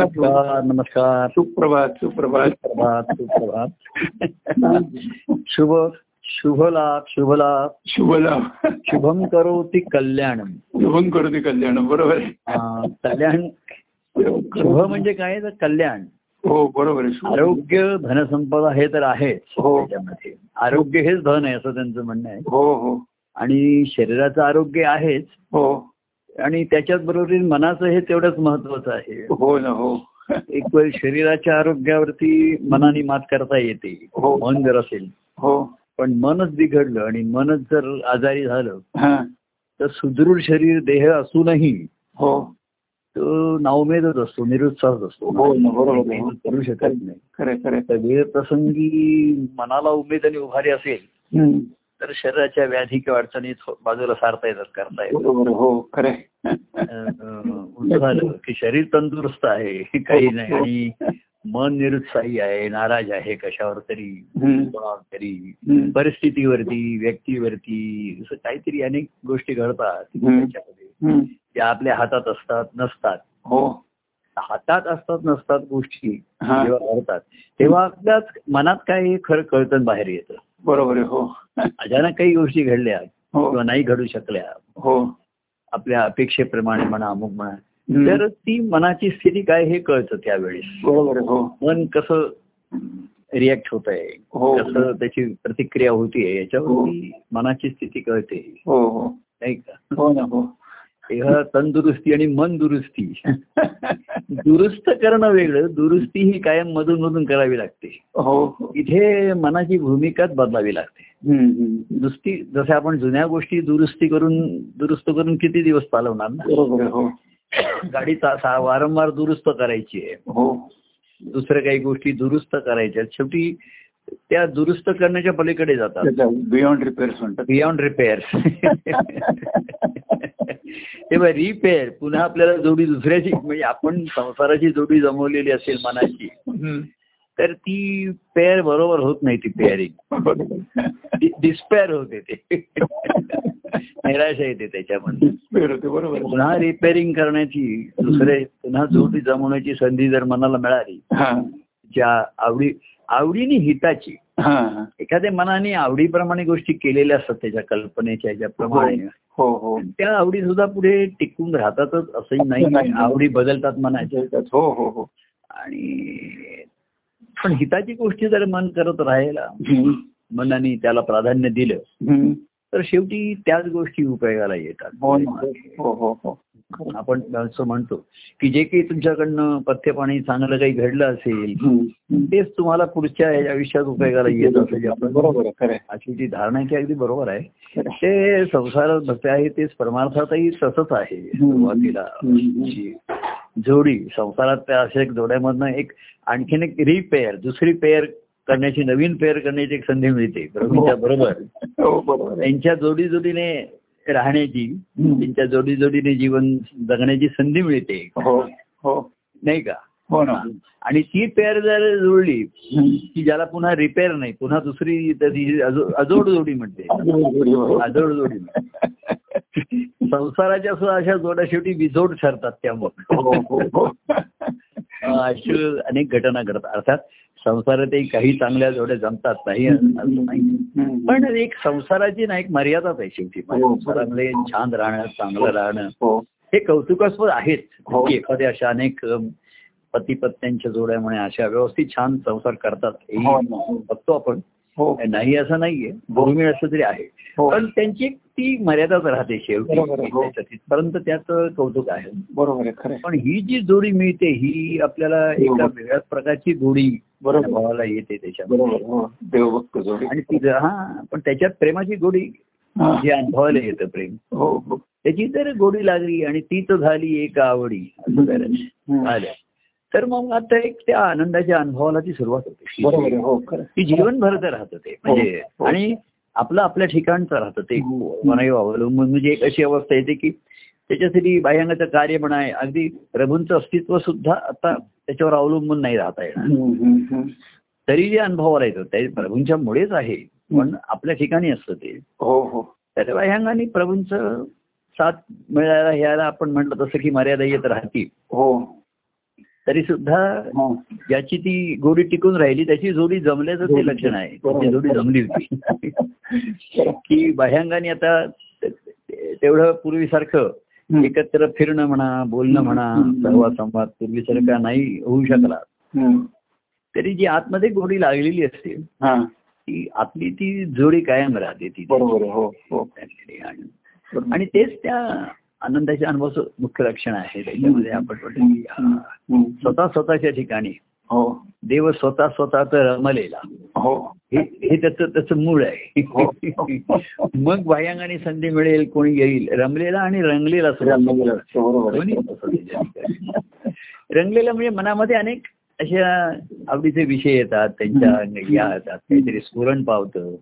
नमस्कार नमस्कार. सुप्रभात सुप्रभात. प्रभात सुप्रभात. शुभ शुभ लाभ शुभ लाभ. शुभलाभ शुभम करोति कल्याणम शुभम करोती कल्याण बरोबर आहे. कल्याण शुभ म्हणजे काय? तर कल्याण. हो बरोबर आहे शुभ. आरोग्य धनसंपदा हे तर आहेच हो. त्याच्यामध्ये. आरोग्य हेच धन आहे असं त्यांचं म्हणणं आहे. हो हो. आणि शरीराचं आरोग्य आहेच. हो. आणि त्याच्याच बरोबर मनाचं हे तेवढंच महत्वाचं आहे. हो ना हो. एक वेळ शरीराच्या आरोग्यावरती मनाने मात करता येते हो. मन जर असेल. हो. पण मनच बिघडलं आणि मनच जर आजारी झालं तर सुदृढ शरीर देह असूनही हो. तो नावमेदच असतो निरुत्साहच असतो. हो करू शकत नाही. खरे खरे तर वेळ प्रसंगी मनाला उमेद आणि उभारी असेल तर शरीराच्या व्याधी किंवा अडचणी बाजूला सारता येतात करता येतात. हो की शरीर तंदुरुस्त आहे काही नाही. आणि मन निरुत्साही आहे नाराज आहे कशावर तरी कोणावर तरी परिस्थितीवरती व्यक्तीवरती असं काहीतरी अनेक गोष्टी घडतात. त्याच्यामध्ये. त्या आपल्या हातात असतात नसतात. हो. हातात असतात नसतात गोष्टी हा. जेव्हा घडतात तेव्हा आपल्याच मनात काय हे खरं कळतं बाहेर येतं. बरोबर आहे हो. अचानक काही गोष्टी घडल्या हो. किंवा नाही घडू शकल्या. हो. आपल्या अपेक्षेप्रमाणे म्हणा अमुक म्हणा. तर ती मनाची स्थिती काय हे कळतं त्यावेळेस. बरोबर हो. मन कसं रिॲक्ट होत आहे हो. कसं त्याची प्रतिक्रिया होतीये? याच्यावरती मनाची स्थिती कळते. हो हो. नाही का? हो ना हो. तेव्हा तंदुरुस्ती आणि मन दुरुस्ती. दुरुस्त करणं वेगळं दुरुस्ती ही कायम मधून मधून करावी लागते. हो हो. इथे मनाची भूमिकाच बदलावी लागते. नुसती जसे आपण जुन्या गोष्टी दुरुस्ती करून दुरुस्त करून किती दिवस चालवणार ना? हो. गाडी वारंवार दुरुस्त करायची आहे. हो. दुसऱ्या काही गोष्टी दुरुस्त करायच्या. शेवटी त्या दुरुस्त करण्याच्या पलीकडे जातात. बियॉन्ड रिपेअर्स म्हणतात. बियॉन्ड रिपेअर तेव्हा रिपेअर पुन्हा आपल्याला जोडी दुसऱ्याची म्हणजे आपण संसाराची जोडी जमवलेली असेल मनाची. तर ती पेअर बरोबर होत नाही ती पेअरिंग. डिस्पेअर होते ते. निराशा येते त्याच्यामध्ये. बरोबर. पुन्हा रिपेअरिंग करण्याची दुसरे पुन्हा जोडी जमवण्याची संधी जर मनाला मिळाली ज्या आवडी आवडीने हिताची हा हा. एखाद्या मनाने आवडीप्रमाणे गोष्टी केलेल्या असतात त्याच्या कल्पनेच्या ह्याच्याप्रमाणे हो हो त्या आवडी सुद्धा पुढे टिकून राहतातच असंही नाही. आवडी बदलतात मनाच्या हो हो हो आणि पण हिताची गोष्टी जर मन करत राहायला. मनाने त्याला प्राधान्य दिलं. तर शेवटी त्याच गोष्टी उपयोगाला येतात हो. हो हो हो आपण असं म्हणतो की जे काही तुमच्याकडनं पथ्यपाणी चांगलं काही घडलं असेल. तेच तुम्हाला पुढच्या आयुष्यात उपयोगाला येत असेल बरोबर. अशी जी धारणा आहे ती अगदी बरोबर आहे. ते संसारात भक्त आहे तेच परमार्थातही तसंच आहे सुरुवातीला जोडी संसारात त्या अशा एक जोड्यामधनं एक आणखीन एक रिपेअर दुसरी पेअर करण्याची नवीन पेअर करण्याची एक संधी मिळते प्रभूंच्या बरोबर हो बरोबर आहे. त्यांच्या जोडी जोडीने राहण्याची. त्यांच्या जोडी जोडीने जीवन जगण्याची संधी मिळते. हो हो. नाही का? हो ना. आणि ती पेअर जर जुळली. की ज्याला पुन्हा रिपेअर नाही पुन्हा दुसरी अजोड जोडी म्हणते. अजोड जोडी संसाराच्या सुद्धा अशा जोड्या शेवटी विजोड ठरतात त्या मग हो हो हो. अशी अनेक घटना घडतात. अर्थात संसारातही काही चांगल्या जोड्या जमतात नाही असं नाही हम्म. पण एक संसाराची ना एक मर्यादाच आहे शेवटी हो. संसारामध्ये छान राहणं चांगलं राहणं हो हे कौतुकास्पद आहेच हो. की एखाद्या अशा अनेक पती पत्न्यांच्या जोड्या म्हणे अशा व्यवस्थित छान संसार करतात हो. बघतो आपण हो नाही असं नाहीये. दुर्मिळ असं तरी आहे. हो. पण त्यांची ती मर्यादाच राहते शेवटी. हो. तिथपर्यंत त्याचं कौतुक आहे. बरोबर. पण ही जी जोडी मिळते ही आपल्याला एका वेगळ्याच प्रकारची गोडी बरोबर. येते त्याच्यामध्ये. हो. देवभक्त जोडी. आणि ती हा पण त्याच्यात प्रेमाची गोडी हा. जी अनुभवायला येतं प्रेम. हो. हो त्याची जर गोडी लागली आणि ती तर झाली एक आवडी असं. झालं तर मग आता एक त्या आनंदाच्या अनुभवाला ती सुरुवात होते. बरोबर हो ती जीवनभर तर राहतं ते म्हणजे हो. आणि आपलं आपल्या ठिकाणचं राहतं ते. हो. मनाई अवलंबून म्हणजे एक अशी अवस्था येते की त्याच्यासाठी बाह्यांगाचं कार्य म्हणा आहे अगदी प्रभूंचं अस्तित्व सुद्धा आता त्याच्यावर अवलंबून नाही राहता येणार. तरी जे अनुभवाला येतं ते प्रभूंच्या मुळेच आहे पण आपल्या ठिकाणी असतं ते. हो हो. तर बाह्यांगाने प्रभूंचं साथ मिळायला ह्याला आपण म्हटलं तसं की मर्यादा येत राहतील. हो. तरी सुद्धा हा. ज्याची ती गोडी टिकून राहिली त्याची जोडी जमल्याचं ते लक्षण आहे त्याची जोडी जमली होती की बाह्यांगाने आता तेवढं पूर्वीसारखं. एकत्र फिरणं म्हणा बोलणं म्हणा. संवाद संवाद पूर्वीसारखा नाही होऊ शकला. तरी जी आतमध्ये गोडी लागलेली असते हा. ती आपली ती जोडी कायम राहते ती. हो हो. आणि तेच त्या आनंदाच्या अनुभवाचं मुख्य लक्षण आहे. त्याच्यामध्ये आपण. स्वतः स्वतःच्या ठिकाणी. हो. देव स्वतः स्वतः तर रमलेला. हो. हे त्याचं त्याचं मूळ आहे. हो. मग बाह्यांगाने संधी मिळेल कोणी येईल. रमलेला आणि रंगलेला. रंगलेला म्हणजे मनामध्ये अनेक अशा आवडीचे विषय येतात त्यांच्या येतात काहीतरी स्फुरण पावतं.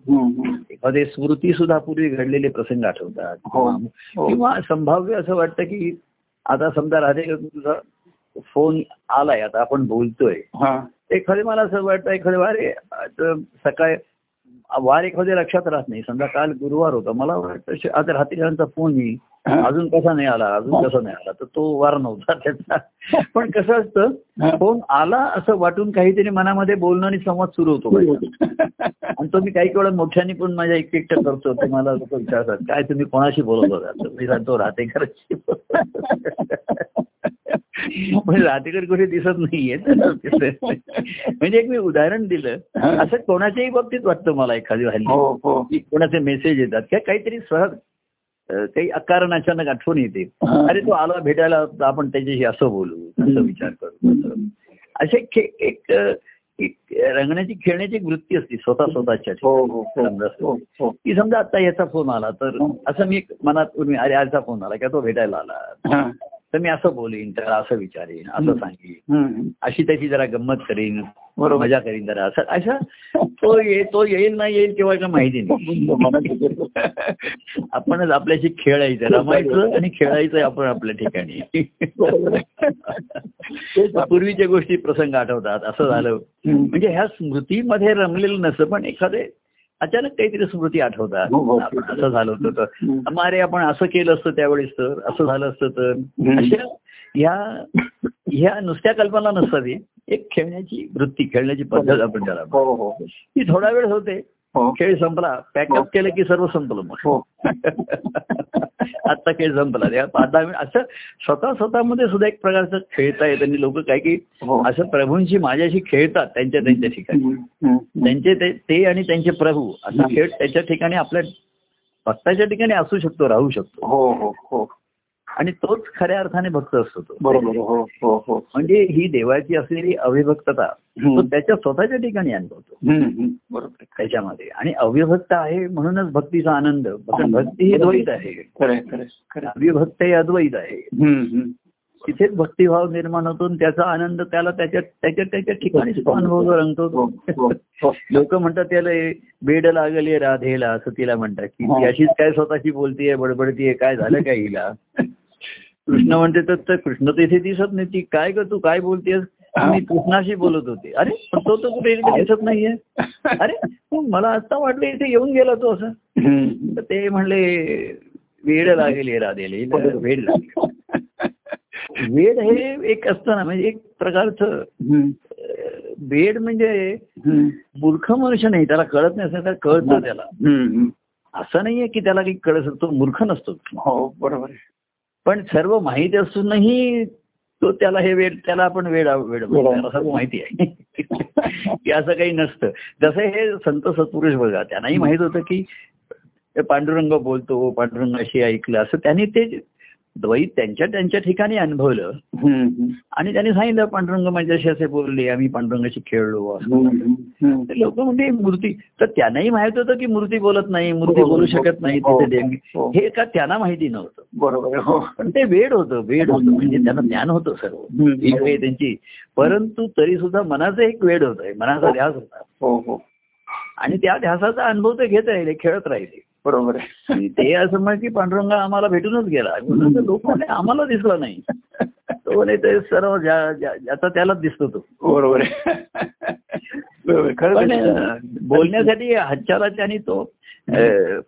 एखादे स्मृती सुद्धा पूर्वी घडलेले प्रसंग आठवतात हो. हो. किंवा संभाव्य असं वाटतं की आता समजा राधे तुझा फोन आलाय आता आपण बोलतोय हा. एखादे मला असं वाटतं एखादे वारे सकाळी वार एखाद्या लक्षात राहत नाही समजा काल गुरुवार होता मला वाटतं आज रात्रीचा फोन येईल. अजून कसा नाही आला अजून कसा नाही आला? तर तो वार नव्हता त्याचा. पण कसं हा. असतं फोन आला असं वाटून काहीतरी मनामध्ये बोलणं आणि संवाद सुरू होतो. आणि तो मी काही वेळा मोठ्याने पण माझ्या एक एकटं करतो ते मला लोक विचारतात काय तुम्ही कोणाशी बोलत होता? मी सांगतो राहतेकरांशी म्हणजे राहतेकर कुठे दिसत नाहीये. म्हणजे एक मी उदाहरण दिलं हा. असं कोणाच्याही बाबतीत वाटतं मला एखादी हल्ली हो हो. कोणाचे मेसेज येतात किंवा काहीतरी सहज काही अकारण अचानक आठवण येते. अरे तो आला भेटायला आपण त्याच्याशी असं बोलू असं. विचार करू असं. एक रंगण्याची खेळण्याची एक वृत्ती असते स्वतः स्वतःच्या हो. हो हो की समजा आता याचा फोन आला तर. असं मी मनात उर्मी अरे आजचा फोन आला किंवा तो भेटायला आला. तर मी असं बोलीन त्याला असं विचारेन असं. सांगेन. अशी त्याची जरा गंमत करीन बरोबर. मजा करीन जरा असं. असं तो ये तो येईल नाही येईल केव्हा का माहिती नाही. आपणच आपल्याशी खेळायचं रमायचं आणि खेळायचं आपण आपल्या ठिकाणी. पूर्वीच्या गोष्टी प्रसंग आठवतात असं झालं. म्हणजे ह्या स्मृतीमध्ये रमलेलं नसतं पण एखादे अचानक काहीतरी स्मृती आठवतात हो, हो. असं झालं होतं तर अरे आपण असं केलं असतं त्यावेळेस तर असं झालं असतं तर. अशा ह्या ह्या नुसत्या कल्पना नसतात ही. एक खेळण्याची वृत्ती खेळण्याची पद्धत आपण त्याला. हो हो ती थोडा वेळ होते हो खेळ संपला. हो. पॅकअप केलं की सर्व संपलं मग. हो. आता खेळ संपला. त्या पाच दहा मिनिट असं स्वतः स्वतःमध्ये सुद्धा एक प्रकारचं खेळता येत आणि लोक काय की हो. असं प्रभूंशी माझ्याशी खेळतात त्यांच्या त्यांच्या ठिकाणी. त्यांचे ते ते आणि त्यांचे प्रभू असा खेळ त्याच्या ठिकाणी आपल्या भक्ताच्या ठिकाणी असू शकतो राहू शकतो. हो हो हो. आणि तोच खऱ्या अर्थाने भक्त असतो तो. बरोबर हो हो हो. म्हणजे ही देवाची असलेली अविभक्तता तो. त्याच्या स्वतःच्या ठिकाणी अनुभवतो. बरोबर. त्याच्यामध्ये. आणि अविभक्त आहे म्हणूनच भक्तीचा आनंद भक्ती ही द्वैत आहे. अविभक्त हे अद्वैत आहे. तिथेच भक्तिभाव निर्माण होतो त्याचा आनंद त्याला त्याच्या त्याच्या त्याच्या ठिकाणीच तो अनुभव रंगतो. लोक म्हणतात त्याला बेड लागले राधेला असं तिला म्हणतात. की. अशीच काय स्वतःची बोलतीये बडबडतीये काय झालं काय हिला? कृष्ण म्हणते तर कृष्ण तर इथे दिसत नाही. ती काय ग तू काय बोलतेस? मी कृष्णाशी बोलत होते. अरे तो तर कुठे दिसत नाहीये. अरे मला आता वाटलं इथे येऊन गेला तो असं. तर ते म्हणले वेड लागेल राधेले वेड लागले. वेड हे एक असतं ना म्हणजे एक प्रकारचं वेड म्हणजे. मूर्ख मनुष्य नाही त्याला कळत नाही असं कळतं त्याला. असं नाहीये की त्याला काही कळत तो मूर्ख नसतो. हो बरोबर आहे. पण सर्व माहिती असूनही तो त्याला हे वेळ त्याला आपण वेळ वेळ सर्व माहिती आहे. की असं काही नसतं. जसं हे संत सत्पुरुष बघा त्यांनाही माहीत होतं की पांडुरंग बोलतो पांडुरंगाशी ऐकलं असं. त्यांनी ते द्वैत त्यांच्या त्यांच्या ठिकाणी अनुभवलं. आणि त्यांनी सांगितलं पांडुरंग माझ्याशी असे बोलले आम्ही पांडुरंगाशी खेळलो. लोक म्हणजे मूर्ती तर त्यांनाही माहीत होतं की मूर्ती बोलत नाही मूर्ती बोलू शकत नाही हो, तिथे देणगी हो. हे. का त्यांना माहिती नव्हतं. बरोबर हो. पण ते वेड होतं वेड होतं. म्हणजे त्यांना ज्ञान होतं सर्व. हम्म. एक वेळ त्यांची. परंतु तरी सुद्धा मनाचं एक वेड होतं. मनाचा ध्यास होता. हो हो. आणि त्या ध्यासाचा अनुभव ते घेत राहिले खेळत राहिले. बरोबर आहे. आणि ते असं म्हण की पांडुरंग आम्हाला भेटूनच गेला. लोक आम्हाला दिसला नाही. तो म्हणे ते सर्व ज्या- ज्या- ज्याचा त्यालाच दिसतो तो. बरोबर आहे. बोलण्यासाठी हातच्याला त्याने तो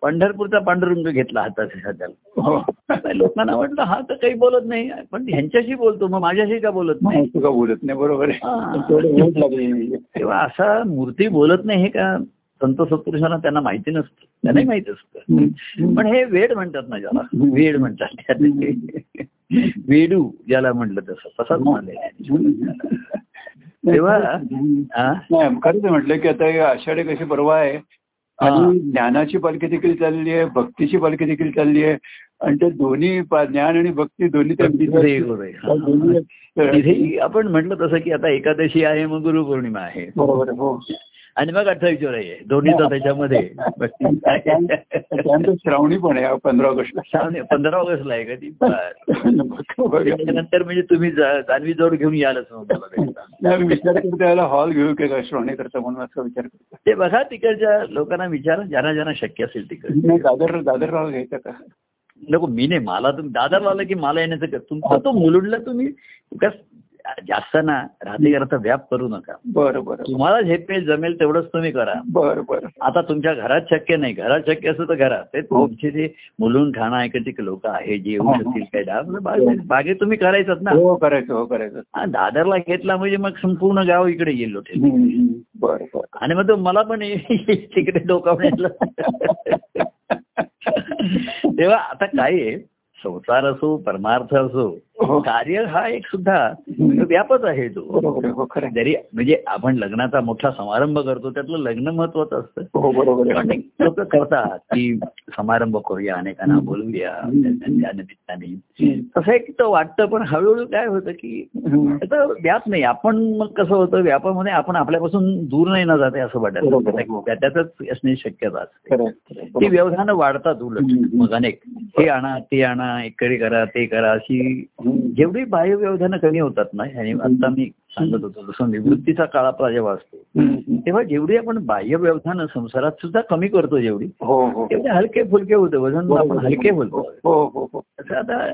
पंढरपूरचा पांडुरंग घेतला हातात हाताला. हो. लोकांना वाटलं हा तर काही बोलत नाही. पण ह्यांच्याशी बोलतो मग माझ्याशी का बोलत नाही? तुका बोलत नाही? बरोबर आहे. तेव्हा असा मूर्ती बोलत नाही हे का? संत सत्पुरुषांना त्यांना माहिती नसतं. त्यांनाही माहिती असतं. पण हे वेड म्हणतात ना ज्याला. वेड म्हणतात. वेडू ज्याला म्हटलं तसं. तसाच मानलेला तेव्हा हा? खरंच म्हटलं की आता आषाढी कशी परवा आहे आणि ज्ञानाची पालखी देखील चालली आहे भक्तीची पालखी देखील चालली आहे आणि ते दोन्ही ज्ञान आणि भक्ती दोन्ही तिथे आपण म्हटलं तसं की आता एकादशी आहे मग गुरुपौर्णिमा आहे. बरोबर हो. आणि मग अठ्ठावीस आहे दोन्हीचा त्याच्यामध्ये. श्रावणी पण आहे पंधरा ऑगस्टला श्रावणी- पंधरा ऑगस्टला आहे का ती? बरं. त्याच्यानंतर म्हणजे तुम्ही जा- जान्हवी जोड घेऊन यालच मी विचार त्याला हॉल घेऊ की श्रावणी करता म्हणून असा विचार करतो. ते बघा तिकडच्या लोकांना विचारा ज्यांना ज्यांना शक्य असेल तिकडे. दादर दादरराव घ्यायचं का? नको मी नाही मला तुम्ही दादरला आलं की मला येण्याचं तुमचा तो मुलुंडला तुम्ही जास्त ना राहते करता व्याप करू नका. बरं बरं तुम्हाला झेपे जमेल तेवढंच तुम्ही करा. बरं बरं. आता तुमच्या घरात शक्य नाही. घरात शक्य असतं तर घरात ते तुमचे जे मुलून ठाणा ऐकते लोक आहे जे येऊ हो. शकतील काय दहा बागे तुम्ही करायचं ना. हो करायचं हो करायचं. हा, दादरला घेतला म्हणजे मग संपूर्ण गाव इकडे येईल होते हम्म, हम्म. बरं बरं. आणि मग तो मला पण तिकडे डोकावण्याला तेव्हा आता काय आहे? संसार असो परमार्थ असो हो कार्य हा एक सुद्धा व्यापच आहे तो हो. जरी म्हणजे आपण लग्नाचा मोठा समारंभ करतो त्यातलं लग्न महत्वाचं असतं हो अनेक लोक करतात की समारंभ करूया अनेकांना बोलूया त्या निमित्ताने. तसं एक तर वाटतं पण हळूहळू काय होतं की. त्याचा व्याप नाही आपण मग कसं होतं व्यापामध्ये आपण आपल्यापासून दूर नाही ना जाते असं. वाटतं त्या- त्यातच असण्याची शक्यता असते. ती व्यवधानं वाढतात उलट. मग अनेक हे आणा ते आणा इकडे करा ते करा अशी. जेवढी बाह्य व्यवधानं कमी होतात ना आणि आता मी सांगत होतो जसं निवृत्तीचा काळ आपला जेव्हा असतो. तेव्हा जेवढी आपण बाह्य व्यवधानं संसारात सुद्धा कमी करतो जेवढी हो हो. तेवढे हलके फुलके होतं वजन आपण हलके बोलतो. हो तसं आता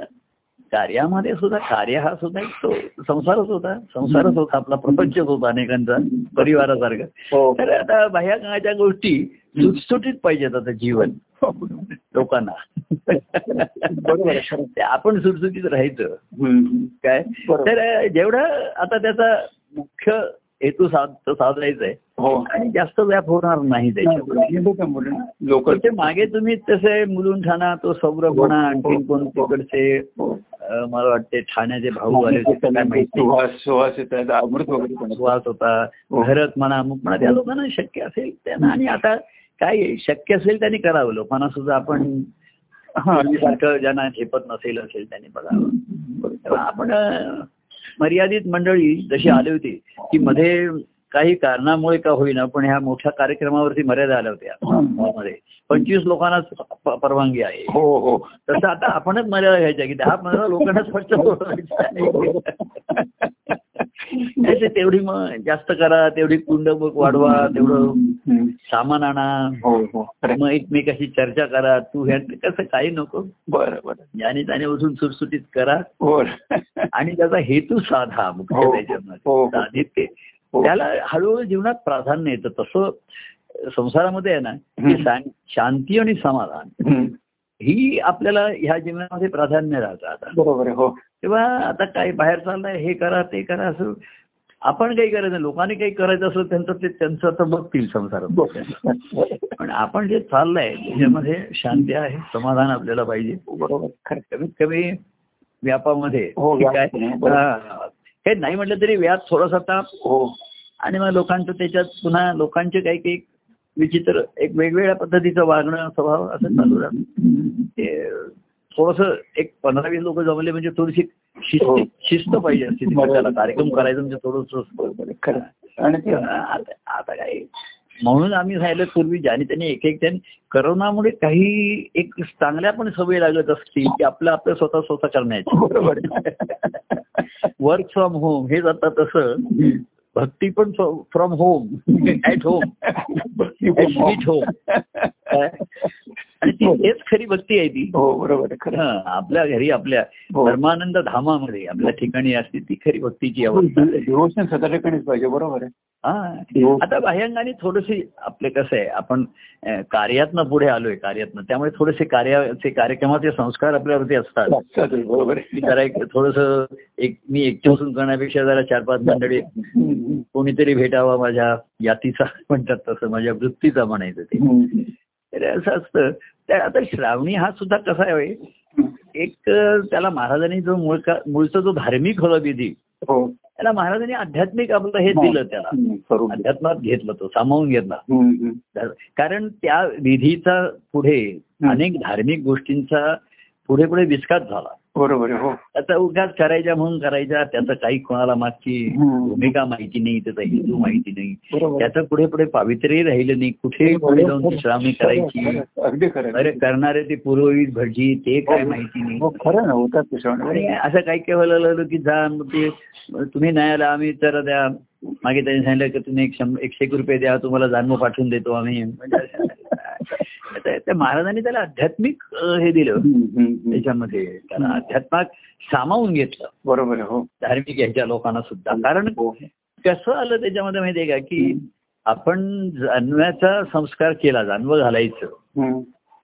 कार्यामध्ये सुद्धा कार्य हा सुद्धा एक तो संसारच होता संसारच होता आपला प्रपंचच होता अनेकांचा परिवारासारखा. तर आता बाह्यांच्या गोष्टी सुटसुटीत पाहिजेत आता जीवन. लोकांना. बरोबर आपण सुटसुटीत राहायचं. काय. तर जेवढं आता त्याचा मुख्य हेतू साध साधायचा आहे हो. आणि जास्त व्याप होणार नाही लोक मागे तुम्ही तसे मुलून ठाणा तो सौरभणा आणखीन कोण तिकडचे मला वाटते ठाण्याचे भाऊ आले सुहास होता भरत म्हणा म्हणा त्या लोकांना शक्य असेल त्यांना. आणि आता काय शक्य असेल त्यांनी करावं. लोकांना सुद्धा आपण हा. सारखं ज्यांना झेपत नसेल असेल त्यांनी बघावं आपण मर्यादित मंडळी जशी आली होती की मध्ये काही कारणामुळे का होईना पण ह्या मोठ्या कार्यक्रमावरती मर्यादा आल्या होत्या पंचवीस लोकांनाच परवानगी आहे. हो हो. तसं आता आपणच मर्यादा घ्यायच्या की दहा पंधरा आहे. ते तेवढी मग जास्त करा तेवढी कुंड मग वाढवा तेवढं. सामान आणा. हो हो. मग एकमेकाशी चर्चा करा. तू ह्या कसं काही नको. बरं बरं. ज्याने त्याने उठून सुटसुटीत करा. हो. आणि त्याचा हेतू साधा मुख्य. त्याच्यामध्ये. त्याला हळूहळू जीवनात प्राधान्य येतं. तसं संसारामध्ये आहे ना की शांती आणि समाधान. ही आपल्याला ह्या जीवनामध्ये प्राधान्य राहतं आता. बरोबर हो. तेव्हा आता काही बाहेर चाललंय हे करा ते करा असं आपण काही करायचं नाही. लोकांनी काही करायचं असं त्यांचं ते त्यांचं तर बघतील संसारात पण आपण जे चाललंय त्याच्यामध्ये शांती आहे समाधान आपल्याला पाहिजे. बरोबर. कमीत कमी व्यापामध्ये हो. हा. हे नाही म्हटलं तरी व्याज थोडासा ताप हो आणि मग लोकांचं त्याच्यात पुन्हा लोकांचे काही काही विचित्र एक वेगवेगळ्या पद्धतीचं वागणं स्वभाव असं चालू राहतं ते थोडस एक पंधरा वीस लोक जमले म्हणजे थोडीशी हो. शिस्त शिस्त पाहिजे असते त्याला कार्यक्रम करायचं म्हणजे थोडस. आणि ते आता काय म्हणून आम्ही सांगितलं पूर्वी ज्याने त्यांनी एक एक त्यांनी करोनामुळे काही एक चांगल्या पण सवयी लागत असतील की आपलं आपलं स्वतः स्वतः करण्याची. वर्क फ्रॉम होम हे जातात तसं. भक्ती पण from home at home sweet home आणि ती तेच खरी भक्ती आहे ती. हो बरोबर हा, आपल्या घरी आपल्या हो. धर्मानंद धामामध्ये आपल्या ठिकाणी असते ती खरी भक्तीची अवस्था. आहे. डिवोशन स्वतः ठिकाणीच पाहिजे बरोबर आहे. हा. हो. आता बाह्यांगाने थोडीशी आपले कसं आहे आपण कार्यातनं पुढे आलोय कार्यातनं. त्यामुळे थोडेसे कार्याचे कार्यक्रमाचे संस्कार आपल्यावरती असतात. बरोबर जरा एक थोडस एक मी एकटे बसून करण्यापेक्षा जरा चार पाच मंडळी कोणीतरी भेटावा माझ्या यातीचा म्हणतात तसं माझ्या वृत्तीचा म्हणायचं ते. तर असं असतं. तर आता श्रावणी हा सुद्धा कसा आहे एक त्याला महाराजांनी जो मूळ मूळचा जो धार्मिक होता विधी हो. त्याला महाराजांनी आध्यात्मिक आपलं हे दिलं त्याला. अध्यात्मात घेतलं तो सामावून घेतला. कारण त्या विधीचा पुढे अनेक धार्मिक गोष्टींचा पुढे पुढे विस्कात झाला. बरोबर हो. त्याचा उगाच करायच्या म्हणून करायच्या त्याचं काही कोणाला मागची. भूमिका माहिती नाही त्याचा हेतू माहिती नाही. त्याचं पुढे पुढे पावित्र्यही राहिलं नाही कुठे पुढे जाऊन श्रावणी करायची. अरे. करणारे ते पुरोहित भटजी ते काय माहिती नाही. हो खरं असं काही काही झालं की जा ते तुम्ही नाही आला आम्ही तर द्या मागे त्यांनी सांगितलं की तुम्ही एकशे एक रुपये द्या तुम्हाला जाणवं पाठवून देतो आम्ही. त्या- महाराजांनी त्याला आध्यात्मिक हे दिलं. त्याच्यामध्ये त्याला अध्यात्मात सामावून घेतलं. बरोबर हो. धार्मिक ह्याच्या लोकांना सुद्धा. कारण हो. कसं आलं त्याच्यामध्ये माहितीये का की आपण जाणव्याचा संस्कार केला जानवं घालायचं.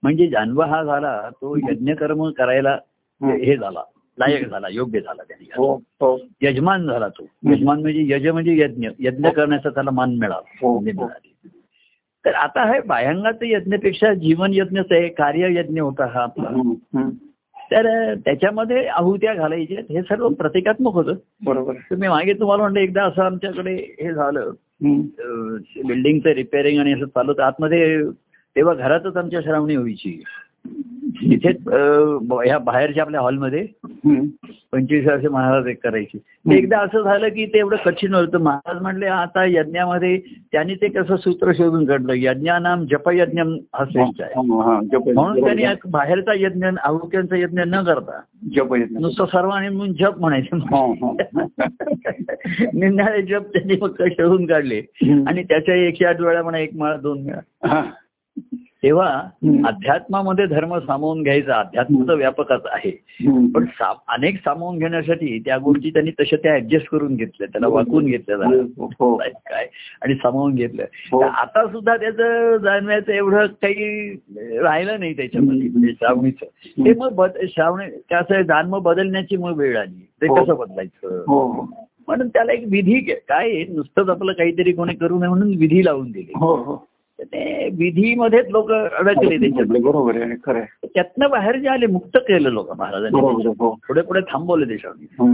म्हणजे जानव हा झाला तो यज्ञकर्म करायला हम्म. हे झाला लायक झाला योग्य झाला त्यांनी. हो हो. यजमान झाला तो. यजमान म्हणजे यज म्हणजे यज्ञ. यज्ञ करण्याचा त्याला मान मिळाला. हो. मिळाली. तर आता हे बाह्यांगात यज्ञपेक्षा जीवन यज्ञच आहे कार्य यज्ञ होता हा. आपला. तर त्याच्यामध्ये आहुत्या घालायच्या. हे सर्व प्रतिकात्मक होतं. बरोबर. तुम्ही मागे तुम्हाला म्हणलं एकदा असं आमच्याकडे हे झालं बिल्डिंगचं रिपेअरिंग आणि असं चालू होतं. आतमध्ये तेव्हा घरातच आमच्या श्रावणी व्हायची. तिथे ह्या बाहेरच्या आपल्या हॉलमध्ये. पंचवीस वर्ष महाराज एक करायचे एकदा असं झालं की ते एवढं कठीण होतं महाराज म्हणले आता यज्ञामध्ये त्यांनी ते कसं सूत्र शोधून काढलं यज्ञानाम जपयज्ञ हा श्रेष्ठ आहे म्हणून त्यांनी बाहेरचा यज्ञ आहुक्यांचा यज्ञ न करता जप येत नाही. नुसतं सर्वांनी म्हणून जप म्हणायचं. निंदाळे जप त्यांनी फक्त शोधून काढले. आणि त्याच्या एकशे आठ वेळा म्हणा एक माळा दोन वेळा. तेव्हा. अध्यात्मामध्ये धर्म सामावून घ्यायचा अध्यात्म तर व्यापकच आहे. पण अनेक सामावून घेण्यासाठी त्या गोष्टी त्यांनी तशा त्या ऍडजस्ट करून घेतल्या त्याला वाकून घेतल्या जरा. हो. काय? आणि सामावून घेतलं हो. आता सुद्धा त्याचं जाणण्याचं एवढं काही राहिलं नाही त्याच्यामध्ये म्हणजे श्रावणीचं. ते मग श्रावणी त्याचं जान्म बदलण्याची मग वेळ आली. ते हो. कसं बदलायचं? हो. हो म्हणून त्याला एक विधी काय नुसतंच आपलं काहीतरी कोणी करू नये म्हणून विधी लावून दिली. हो हो. ते विधीमध्येच लोक अडकले बरोबर आहे खरं त्यातनं बाहेर जे आले मुक्त केलं लोक महाराजांनी. हो. पुढे पुढे थांबवले देशाने.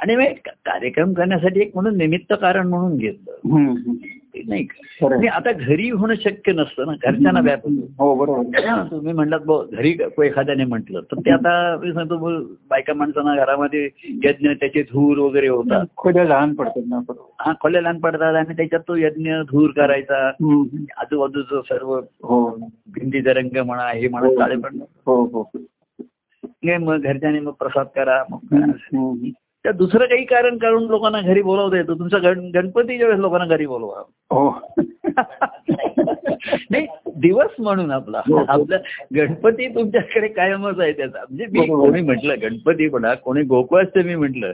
आणि कार्यक्रम करण्यासाठी एक म्हणून निमित्त कारण म्हणून घेतलं. नाही. आणि आहे. आता घरी होणं शक्य नसतं ना. घरच्यांना व्याप. हो बरोबर. तुम्ही म्हणलात घरी एखाद्याने म्हटलं तर ते आता मी सांगतो बायका माणसांना घरामध्ये यज्ञ त्याचे धूर वगैरे होतात. खोल्या लहान पडतात ना हा खोल्या लहान पडतात आणि त्याच्यात तो यज्ञ धूर करायचा. आजूबाजूचं सर्व हो. भिंतीचा रंग म्हणा हे म्हणा चाळे पण. हो हो. हे मग घरच्याने मग प्रसाद करा मग. त्या दुसरं काही कारण करून लोकांना घरी बोलावता येतो तुमचा गण गणपतीच्या वेळेस लोकांना घरी बोलवा हो नाही दिवस म्हणून आपला हो, हो. आपला गणपती तुमच्याकडे कायमच आहे त्याचा म्हणजे मी. कोणी म्हटलं गणपती म्हणा कोणी गोकुळाष्टमी म्हटलं.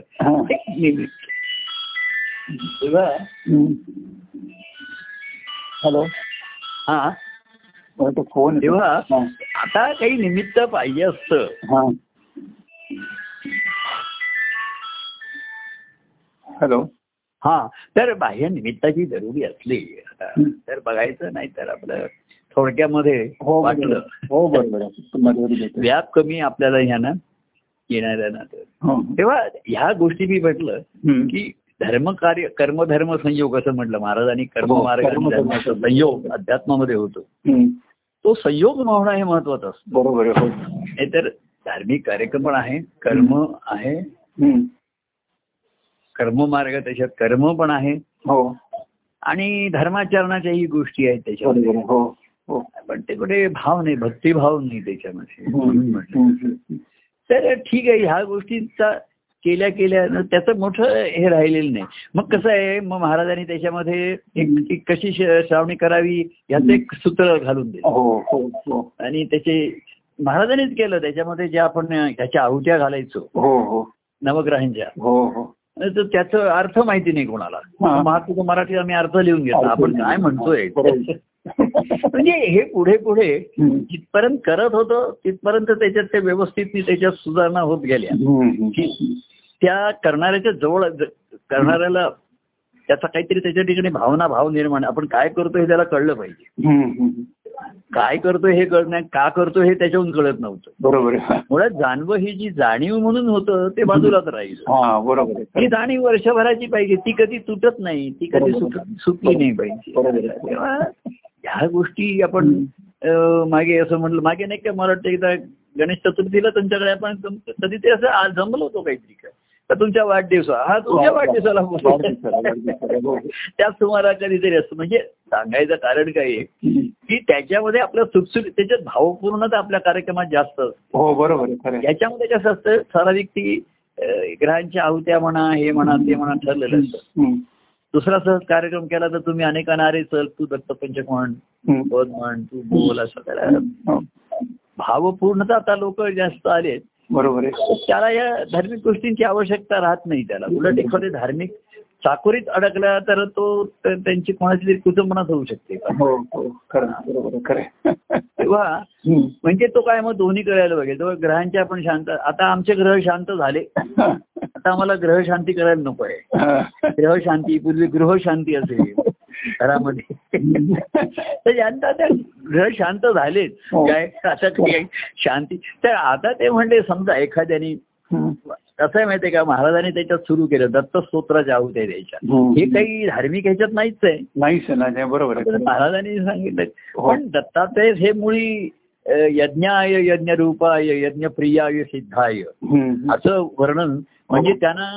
तेव्हा. हॅलो हा फोन. तेव्हा. आता काही निमित्त पाहिजे असतं हॅलो हा तर बाह्य निमित्ताची जरुरी असली. तर बघायचं नाही तर आपलं थोडक्यामध्ये हो वाटलं. हो बरोबर. व्याप कमी आपल्याला ह्यानं येणाऱ्या ना तर हो. तेव्हा ह्या गोष्टी मी म्हटलं. की धर्मकार्य कर्मधर्म संयोग असं म्हटलं महाराजांनी कर्म हो, संयोग अध्यात्मामध्ये होतो. तो संयोग होणं हे महत्वाचं असतं बरोबर हो नाहीतर धार्मिक कार्यक्रम पण आहे कर्म आहे हम्म. कर्म मार्ग त्याच्यात कर्म पण आहे. हो. आणि धर्माचरणाच्याही गोष्टी आहेत त्याच्यामध्ये. हो हो. पण ते कुठे भाव नाही भक्तिभाव नाही त्याच्यामध्ये. तर ठीक आहे ह्या गोष्टींचा केल्या केल्या त्याचं मोठं हे राहिलेलं नाही. मग कसं आहे मग महाराजांनी त्याच्यामध्ये एक कशी श्रावणी करावी याचं एक सूत्र घालून दिलं. हो हो आणि त्याचे महाराजांनीच केलं. त्याच्यामध्ये ज्या आपण ह्याच्या आहुत्या घालायचो हो हो. नवग्रहांच्या. हो हो. तर त्याचं अर्थ माहिती नाही कोणाला. महात्मा मराठी आम्ही अर्थ लिहून घेतला आपण काय म्हणतोय. म्हणजे हे पुढे पुढे. जिथपर्यंत करत होतं तिथपर्यंत त्याच्यात ते व्यवस्थित त्याच्यात सुधारणा होत गेल्या त्या करणाऱ्याच्या जवळ करणाऱ्याला त्याचा काहीतरी त्याच्या ठिकाणी भावना भाव निर्माण आपण काय करतो हे त्याला कळलं पाहिजे. काय करतोय हे कळत नाही का करतोय हे त्याच्याहून कळत नव्हतं. बरोबर. मुळात जाणवं ही जी जाणीव म्हणून होतं ते बाजूलाच राहील. हा बरोबर ही जाणीव वर्षभराची पाहिजे ती कधी तुटत नाही ती कधी सुटली नाही पाहिजे. तेव्हा ह्या गोष्टी आपण मागे असं म्हटलं मागे नाही का मला वाटतं एकदा गणेश चतुर्थीला तुमच्याकडे आपण कधी ते असं जमलं होतं काहीतरी काय तर तुमच्या वाढदिवसा हा तुमच्या वाढदिवसाला हो. त्याच तुम्हाला कधीतरी असतं म्हणजे सांगायचं कारण काय. की त्याच्यामध्ये आपलं सुटसुट त्याच्यात भावपूर्णता आपल्या कार्यक्रमात जास्त असते हो बरोबर. याच्यामध्ये कसं असतं ठराविक ती ग्रहांच्या आहुत्या म्हणा हे म्हणा ते म्हणा ठरलेलं असतं. दुसरा सहज कार्यक्रम केला तर तुम्ही अनेकांना अरे चल तू दत्तपंचक म्हण. पद म्हण तू बोल असं हो. भावपूर्णता आता लोक जास्त आलेत बरोबर आहे. त्याला या धार्मिक गोष्टींची आवश्यकता राहत नाही त्याला. उलट एखादे धार्मिक चाकोरीत अडकला तर तो त्यांची कोणाची तरी कुटुंबनाच होऊ शकते. हो हो. तेव्हा. म्हणजे तो काय मग दोन्ही करायला पाहिजे तेव्हा ग्रहांच्या आपण शांत आता आमचे ग्रह शांत झाले. आता आम्हाला ग्रह शांती करायला नको आहे. ग्रह शांती पूर्वी गृह शांती असेल. घरामध्ये तर ज्यांचा आता ग्रह शांत झालेत हो. काय आता काही शांती तर आता ते म्हणले समजा एखाद्याने. कसं आहे माहितीये का महाराजांनी त्याच्यात सुरू केलं दत्त स्तोत्राच्या आहुत्या द्यायच्या हम्म. हे काही धार्मिक ह्याच्यात नाहीच आहे नाहीच नाही, बरोबर. महाराजांनी सांगितलं हो. पण दत्तात्रय हे मुळी यज्ञाय यज्ञ रूपाय यज्ञ प्रियाय सिद्धाय. असं वर्णन म्हणजे त्यांना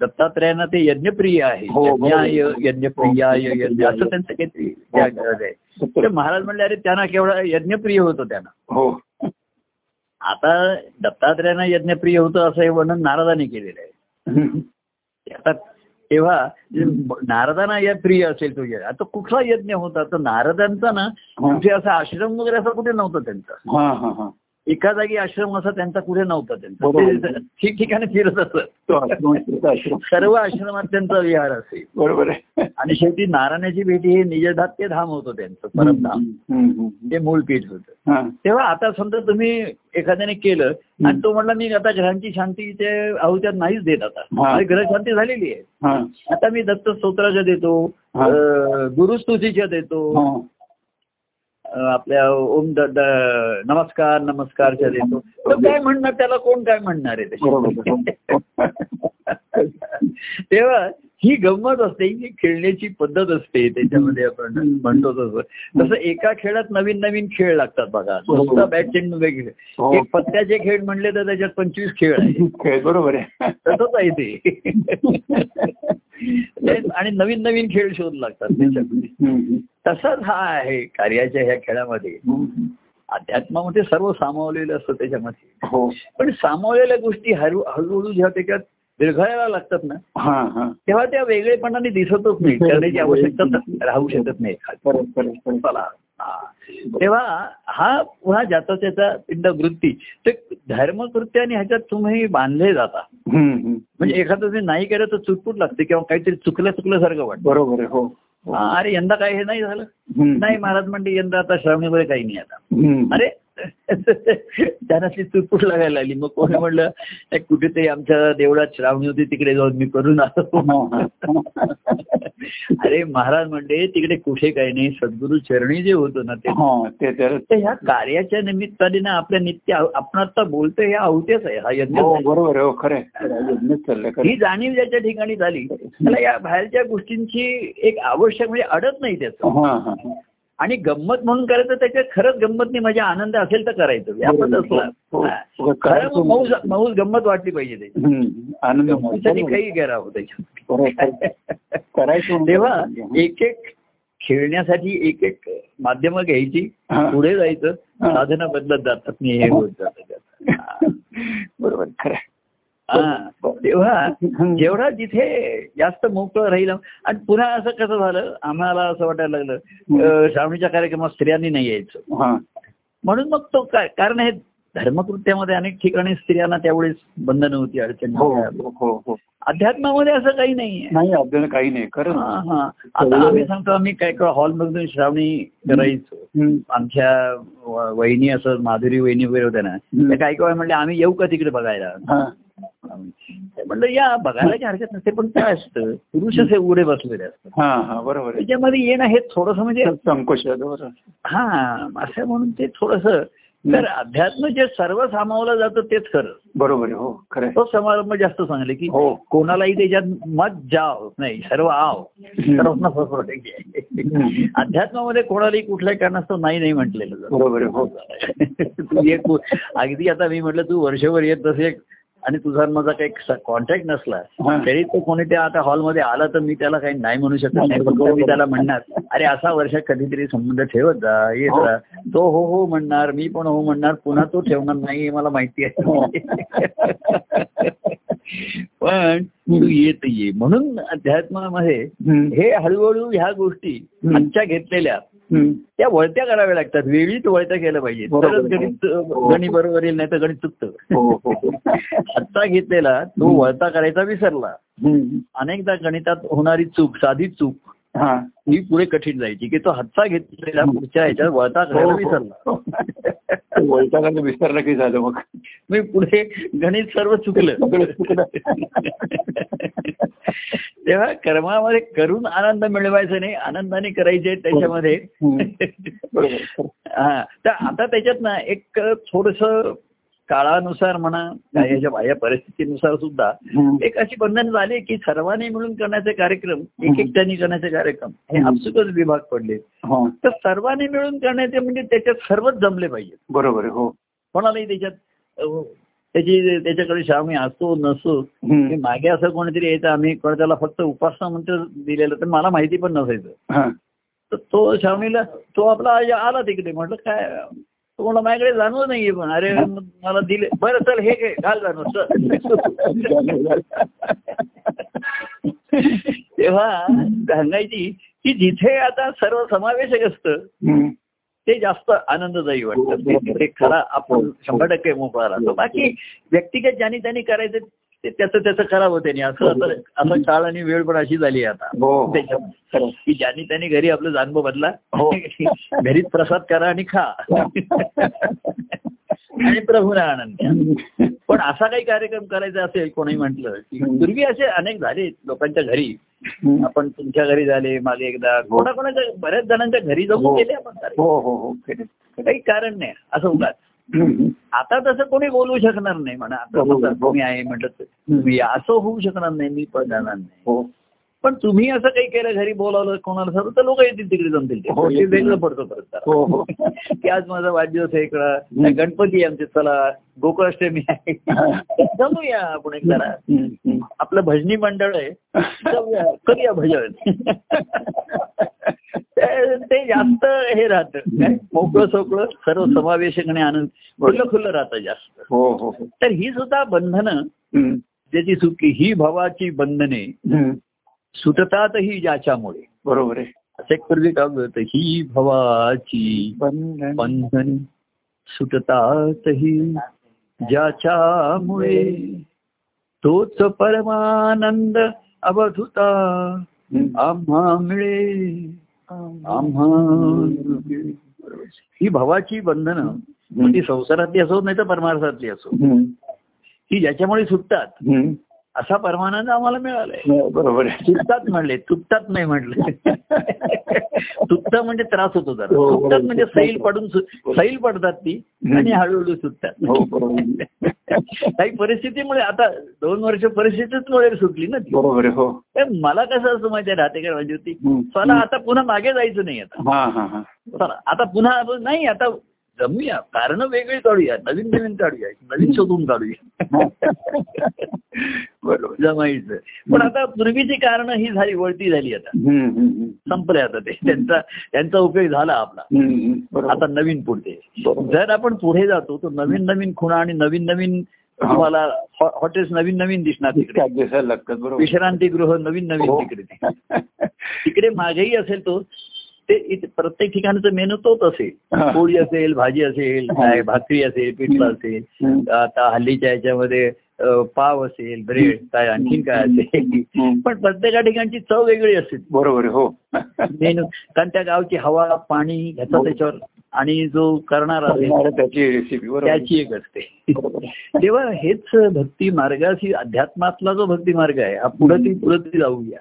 दत्तात्रयांना ते यज्ञप्रिय आहे. यज्ञाय यज्ञप्रियाय यज्ञ असं त्यांचं काहीतरी आहे तर महाराज म्हणले अरे त्यांना केवढा यज्ञप्रिय होतं त्यांना आता दत्तात्रयांना यज्ञप्रिय होतं असं हे वर्णन नारदाने केलेलं आहे. आता तेव्हा नारदांना या प्रिय असेल तो यज्ञ. आता कुठला यज्ञ होता तर नारदांचा ना. कुठे असा आश्रम वगैरे असं कुठे नव्हतं त्यांचं हा हा हा एका जागी आश्रम असा त्यांचा कुठे नव्हता त्यांचा. ठिकठिकाणी फिरत असत. सर्व आश्रमात त्यांचा विहार असेल बरोबर आहे. आणि शेवटी नारायणाची भेटी हे निजधात्य धाम होतं त्यांचं परमधाम. ते मूळ पीठ होतं. हा. तेव्हा आता समजा तुम्ही एखाद्याने केलं आणि तो म्हणला मी आता ग्रहांची शांती ते आहुत्यात नाहीच देत आता. हा. माझी ग्रह शांती झालेली आहे. आता मी दत्त स्तोत्राच्या देतो गुरुस्तुतीच्या देतो आपल्या ओम द- नमस्कार नमस्कारच्या देतो. तर काय म्हणणार त्याला? कोण काय म्हणणार आहे? तेव्हा ही गंमत असते ही खेळण्याची पद्धत असते त्याच्यामध्ये आपण म्हणतो तसं तसं एका खेळात नवीन नवीन खेळ लागतात बघा. नुसता बॅट वेगळे. हो. एक पत्त्याचे खेळ म्हणले तर त्याच्यात पंचवीस खेळ आहे खेळ बरोबर आहे. तसंच आहे ते. ते- आणि नवीन नवीन खेळ शोध लागतात त्याच्यामध्ये. तसाच हा आहे कार्याच्या ह्या खेळामध्ये हम्म. अध्यात्मामध्ये सर्व सामावलेलं असतं त्याच्यामध्ये हो पण सामावलेल्या गोष्टी हळू हळूहळू जेव्हा त्याच्यात विरघळायला लागतात ना हा हा तेव्हा त्या वेगळेपणाने दिसतच नाही करण्याची आवश्यकता राहू शकत नाही. चला हा. तेव्हा हा पुन्हा ज्याचा त्याचा पिंड वृत्ती ते धर्मकृत्याने ह्याच्यात तुम्ही बांधले जाता. म्हणजे एखादं तुम्ही नाही केलं तर चुटपुट लागते किंवा काहीतरी चुकलं चुकल्यासारखं वाटतं बरोबर हो हो. हा, अरे यंदा काय हे नाही झालं. नाही महाराज म्हणते यंदा आता श्रावणीमध्ये काही नाही आता. अरे त्यांना ती चुटपुट लागायला लागली मग कोणी म्हणलं "ए, कुठेतरी आमच्या देवळात श्रावणी होती तिकडे जाऊन मी करून आलो हा, हा. अरे महाराज म्हणले तिकडे कुठे काही नाही सद्गुरु चरणी जे होतं ना ते हा ह्या कार्याच्या निमित्ताने ना आपल्या नित्य आपण आता बोलतोय ह्या अवतेच आहे हा यज्ञ हो बरोबर हो ही. जाणीव ज्याच्या ठिकाणी झाली त्याला या बाहेरच्या गोष्टींची एक आवश्यक म्हणजे अडत नाही त्याचं हा हा हा. आणि गंमत म्हणून करायचं त्याच्यात खरंच गंमत नाही माझ्या आनंद असेल तर करायचं हो. हा. हो. मौज गंमत वाटली पाहिजे त्याची. आनंद काही करावं त्याच्यात. तेव्हा एक एक खेळण्यासाठी एक एक माध्यमं घ्यायची. पुढे जायचं. साधनं बदलत जातात मी हे होत. बरोबर खरं तेव्हा जेवढा जिथे जास्त मोकळं राहील आणि पुन्हा असं कसं झालं आम्हाला असं वाटायला लागलं श्रावणीच्या कार्यक्रमात स्त्रियांनी नाही यायचं. हा. म्हणून मग तो काय कारण हे धर्मकृत्यामध्ये अनेक ठिकाणी स्त्रियांना त्यावेळेस बंधनं होती अडचण अध्यात्मामध्ये असं काही नाही काही नाही खरं. आता आम्ही सांगतो आम्ही काय हॉलमधून श्रावणी करायचो. आमच्या वहिनी असं माधुरी वहिनी वगैरे होत्या ना त्या काही काय म्हणले आम्ही येऊ का तिकडे बघायला? म्हणलं या बघायला काही हरकत नसते पण काय असतं? पुरुष असे उडे बसलेले असतात. हा हा बरोबर त्याच्यामध्ये येणं हे थोडस म्हणजे संकोच. हा असं म्हणून ते थोडस तर अध्यात्म जे सर्व सामावलं जातं तेच खरं. बरोबर हो खरं. तो समारंभ जास्त चांगले की हो. कोणालाही त्याच्यात मत जाव नाही सर्व आव. सर्वांना. अध्यात्मामध्ये कोणालाही कुठल्याही कारणास्तव नाही नाही म्हटलेलं. बरोबर हो. अगदी आता मी म्हटलं तू वर्षभर येत नसे आणि तुझा माझा काही कॉन्टॅक्ट नसला हा. तरी तो कोणी त्या आता हॉलमध्ये आला तर मी त्याला काही नाही म्हणू शकत नाही मी त्याला म्हणणार अरे असा वर्षात कधीतरी संबंध ठेवत जा येत हो. जा तो हो हो म्हणणार मी पण हो म्हणणार पुन्हा तो ठेवणार नाही हे मला माहिती आहे पण तू येत ये म्हणून अध्यात्मामध्ये. हे हळूहळू ह्या गोष्टी. आजच्या घेतलेल्या. त्या वळत्या कराव्या लागतात. वेळीच वळत्या केल्या पाहिजे. तरच गणित गणित बरोबर येईल नाही तर गणित चुकतं. हो हो. हो. हातचा घेतलेला तो वळता करायचा विसरला. अनेकदा गणितात होणारी चूक साधी चूक हा. ही पुढे कठीण जायची की तो हातचा घेतलेला पुढच्या ह्याच्यात वळता करायला हो, हो. विसरला. वैतागाला विसरलं की झालं मग. मी पुढे गणित सर्व चुकलं. चुकलं. तेव्हा कर्मामध्ये करून आनंद मिळवायचा नाही आनंदाने करायचे त्याच्यामध्ये. हा तर आता त्याच्यात ना एक थोडस काळानुसार म्हणा याच्या बाह्य परिस्थितीनुसार सुद्धा. एक अशी बंधन झाली की सर्वांनी मिळून करण्याचे कार्यक्रम एक एकट्याने करण्याचे कार्यक्रम हे. आपसुकच विभाग पडले. हा. तर सर्वांनी मिळून करण्याचे म्हणजे त्याच्यात सर्वच जमले पाहिजे बरोबर हो. कोणालाही त्याच्यात अ, त्याची त्याच्याकडे श्रावणी असो नसो हम्म. की मागे असं कोणीतरी यायचं आम्ही त्याला फक्त उपासना मंत्र दिलेलं तर मला माहिती पण नसायचं. हा. तर तो श्रावणीला तो आपला आला तिकडे म्हटलं काय तो म्हणला माझ्याकडे जाणवं नाहीये पण. अरे मला दिले. बरं चल हे घे. घाल जाणव तेव्हा सांगायची की जिथे आता सर्व समावेशक असतं. ते जास्त आनंददायी वाटतं. ते- खरा आपण शंभर टक्के मोकळा राहतो. बाकी व्यक्तिगत ज्यांनी त्यांनी करायचं ते त्याचं त्याचं करावं त्यांनी असं आता असं काळ आणि वेळ पण अशी झाली हो, आता हो. की ज्यांनी त्यांनी घरी आपलं जाणव बदला हो. घरीच प्रसाद करा आणि खा आणि प्रभूला आनंद द्या. पण असा काही कार्यक्रम करायचा असेल कोणी म्हटलं की पूर्वी असे अनेक झाले लोकांच्या घरी. आपण तुमच्या घरी झाले मागे एकदा कोणाकोणाच्या बऱ्याच जणांच्या घरी जाऊन हो. गेले आपण. हो हो हो काही कारण नाही असं उगाच. आता तसं कोणी बोलू शकणार नाही म्हणा. आता बरोबर. तसं तुम्ही आहे म्हटलं तुम्ही असं होऊ शकणार नाही मी पण जाणार नाही. हो. पण तुम्ही असं काही केलं घरी बोलावलं कोणाला तर लोक येतील तिकडे जमतील. हो. वेगळं पडतो परत. हो हो. की आज माझा वाढदिवस आहे इकडं. गणपती आमचे चला गोकुळाष्टमी आहे. जमूया आपण एक जरा. आपलं भजनी मंडळ आहे. जाऊया करूया भजन. ते- जास्त हे राहतं. मोकळं सोकळं सर्व समावेशक आणि आनंद. खुल्लं खुल्लं राहतं जास्त. हो हो हो. तर ही सुद्धा बंधनं. ज्याची सुकी ही भवाची बंधने हम्म. सुटतातही ज्याच्यामुळे. बरोबर आहे. असं एक पूर्वी काव्य होतं ही भवाची बंधन. बंधने सुटतातही ज्याच्यामुळे तोच परमानंद अवधुता आम्हा मिळे. ही भवाची बंधनं ती संसारातली असो नाही तर परमार्थातली असो. ही ज्याच्यामुळे सुटतात. असा परमानंद आम्हाला मिळालाय. बरोबर आहे. तुटतात म्हणले तुटतात नाही म्हणले. तुटत म्हणजे त्रास होतो जरा. हो, तुटतात बरोबर. म्हणजे सैल पडून सैल पडतात ती आणि हळूहळू सुटतात. हो बरोबर. काही परिस्थितीमुळे आता दोन वर्ष परिस्थितीमुळे सुटली ना ती. बरोबर हो. मला कसं असं माहिती राहते का माझी होती. चला आता पुन्हा मागे जायचं नाही आता. हा हा हा. चला आता पुन्हा नाही आता जमूया. कारण वेगळी काढूया. नवीन नवीन काढूया. नवीन शोधून काढूया. बरोबर. जमायचं. पण आता पूर्वीची कारण ही झाली वळती झाली आता. संपले आता ते. त्यांचा त्यांचा उपयोग झाला आपला. आता नवीन पुढे बरोबर. जर आपण पुढे जातो तर नवीन नवीन खुणा आणि नवीन नवीन तुम्हाला हॉटेल्स नवीन नवीन दिसणार तिकडे. बरोबर. विश्रांतीगृह नवीन नवीन हो. तिकडे. तिकडे मागेही असेल तो ते प्रत्येक ठिकाणचा मेनू तोच असेल. पोळी असेल भाजी असेल. काय भाकरी असेल पिठलं असेल. आता हल्लीच्या याच्यामध्ये पाव असेल ब्रेड काय आणखीन काय असेल. पण प्रत्येका ठिकाणची चव वेगळी असते बरोबर हो मेनू कारण त्या गावची हवा पाणी ह्याचा हो. त्याच्यावर आणि जो करणार त्याची एक असते. तेव्हा हेच भक्ती मार्गाशी अध्यात्मातला जो भक्ती मार्ग आहे हा पुढे ती पुढे जाऊया.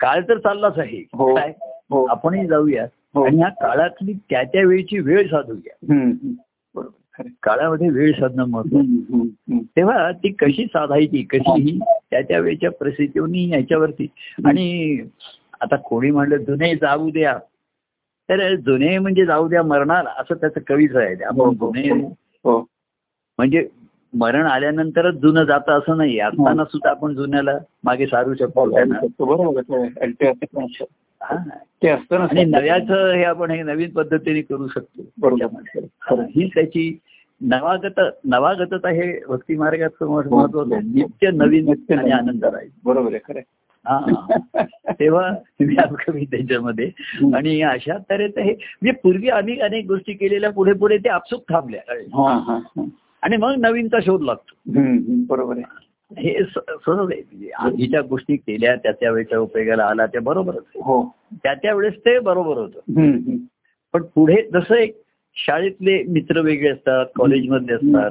काळ तर चाललाच आहे हो. काय आपणही जाऊया हो. आणि ह्या काळातली त्या त्या वेळची वेळ साधूया. काळामध्ये वेळ साधणं महत्त्व. तेव्हा ती कशी साधायची कशी ही त्या त्या वेळच्या परिस्थितीवरनी याच्यावरती. आणि आता कोणी म्हणलं जुने जाऊ द्या. तर जुने म्हणजे जाऊ द्या मरणार असं त्याचं कवीच आहे. हो, आपण हो. जुने हो. म्हणजे मरण आल्यानंतरच जुनं जातं असं नाही. असताना सुद्धा आपण जुन्याला मागे सारू शकतो ते असतं ना. हा. ते असतं आणि नव्याचं हे आपण हे नवीन पद्धतीने करू शकतो बरोबर हा, ही त्याची नवागत नवागतता हे भक्ती मार्गाचं मह- महत्वाचं आहे. नित्य नवीन नित्य आणि. आनंद राहील बरोबर आहे खरं. हा तेव्हा व्यापकवी त्याच्यामध्ये आणि अशा तऱ्हेचं हे म्हणजे पूर्वी आम्ही अनेक गोष्टी केलेल्या पुढे पुढे ते आपसूक थांबल्या हा हा हा. आणि मग नवीनचा शोध लागतो. बरोबर आहे हे सहज आहे आधीच्या गोष्टी केल्या त्या त्या वेळेच्या उपयोगाला आला त्या बरोबरच आहे. हो त्या त्या वेळेस ते बरोबर होतं. पण पुढे जसं एक शाळेतले मित्र वेगळे असतात कॉलेजमधले असतात.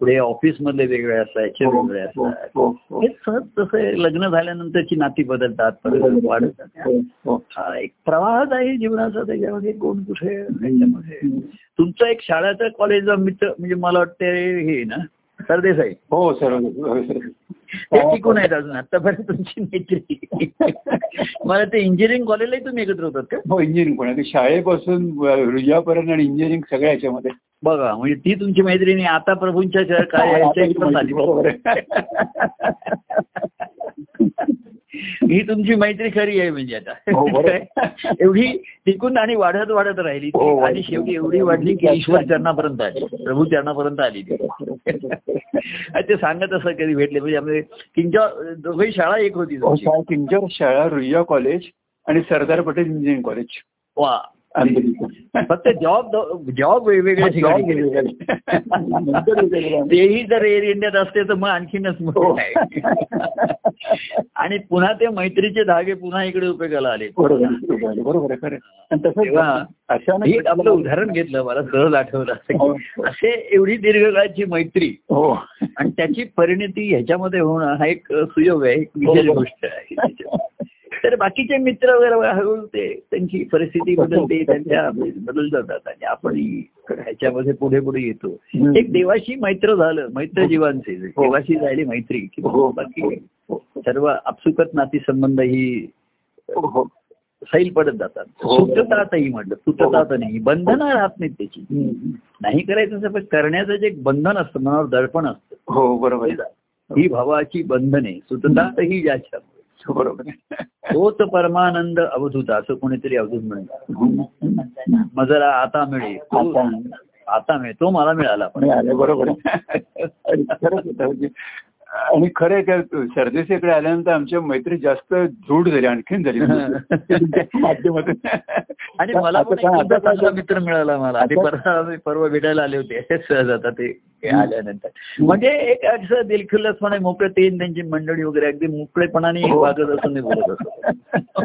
पुढे ऑफिसमधले वेगळे असायचे वेगळे असतात हो, हो. हे सहज तसं लग्न झाल्यानंतरची नाती बदलतात परत वाढत जातात. हा एक प्रवाहच आहे जीवनाचा त्याच्यामध्ये कोण कुठे त्याच्यामध्ये तुमचं एक शाळेचं कॉलेजचा मित्र म्हणजे मला वाटतं हे ना सरदेसाई हो सर. ते टिकून आहेत अजून आतापर्यंत तुमची मैत्री. मला ते इंजिनिअरिंग कॉलेजलाही तुम्ही एकत्र होतात का? हो इंजिनिअरिंग पण आहे. शाळेपासून रुजापर्यंत आणि इंजिनिअरिंग सगळ्या याच्यामध्ये. बघा म्हणजे ती तुमची मैत्रिणी आता प्रभूंच्या आली बरोबर ही तुमची मैत्री खरी आहे म्हणजे हो. आता एवढी टिकून आणि वाढत वाढत राहिली ती. हो, आणि शेवटी एवढी वाढली की ईश्वर चरणापर्यंत आली. प्रभू चरणापर्यंत आली ती. सांगत असं कधी भेटले. म्हणजे आपले किंच्या दोघही शाळा एक होती हो, किंजर शाळा रुईया कॉलेज आणि सरदार पटेल इंजिनिअरिंग कॉलेज. वा. फक्त जॉब जॉब ठिकाणी केले. तेही जर एअर इंडियात असते तर मग आणखीनच हो. मोठं आहे आणि पुन्हा ते मैत्रीचे धागे पुन्हा इकडे उपयोगाला आले बरोबर हे आपलं उदाहरण घेतलं मला सहज आठवलं असं हो. की असे एवढी दीर्घकाळची मैत्री हो आणि त्याची परिणती ह्याच्यामध्ये होणं हा एक सुयोग आहे एक विशेष हो. गोष्ट आहे तर बाकीचे मित्र वगैरे हळूहळू ते त्यांची परिस्थिती बदलते त्यांच्या बदल जातात आणि आपण ह्याच्यामध्ये पुढे पुढे येतो. एक देवाशी मैत्र झालं मैत्र जीवांचे. हो. देवाशी झाली मैत्री की हो. बाकी सर्व आपसुकत नाती संबंध ही हो सैल पडत जातात. हो. सुटतातही म्हटलं. सुटतात नाही बंधनं राहत नाहीत त्याची. नाही करायचं असं पण करण्याचं जे एक बंधन असतं मनावर दडपण असतं. हो बरोबर. ही भावाची बंधने. सुटतात ही ज्याच्यामुळे. बरोबर. तोच परमानंद अवधूत असं कोणीतरी अवधूत म्हणलं मजरा आता मिळेल तो आता. आता मिळेल तो मला मिळाला पण बरोबर. आणि खरं का सरदेशीकडे आल्यानंतर आमच्या मैत्री जास्त दृढ झाली आणखीन झाली. माध्यमातून आणि मला मित्र मिळाला मला. परवा भेटायला आले होते सहज आता ते आल्यानंतर. म्हणजे एक असं दिलखुल्लसपणे मोकळे ते आणि त्यांची मंडळी वगैरे अगदी मोकळेपणाने हो. वागत असं मी बोलत असतो.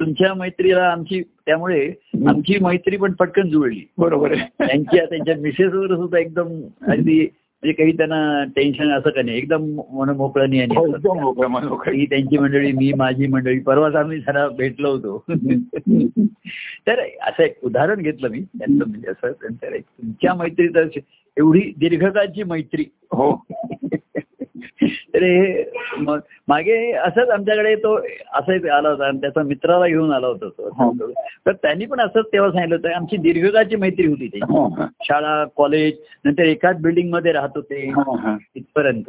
तुमच्या मैत्रीला आमची त्यामुळे आमची मैत्री पण पटकन जुळली. बरोबर त्यांच्या त्यांच्या मिसेस वगैरे सुद्धा एकदम अगदी म्हणजे काही त्यांना टेन्शन असं का नाही. एकदम मन मोकळ्याने आणि हो, असतात. एकदम मोकळं मन मोकळं. ही त्यांची मंडळी मी माझी मंडळी. परवाच आम्ही जरा भेटलो होतो. तर असं एक उदाहरण घेतलं मी. त्यांचं म्हणजे असं तुमच्या मैत्रीत एवढी दीर्घकाळची मैत्री. हो. तर हे म- मागे असंच आमच्याकडे तो असं एक आला होता आणि त्याचा मित्राला घेऊन आला होता हा. तो तर त्यांनी पण असंच तेव्हा सांगितलं होतं आमची दीर्घकाळची मैत्री होती ते. हा, हा. शाळा कॉलेज नंतर एकाच बिल्डिंगमध्ये राहत होते. हा, हा. इथपर्यंत.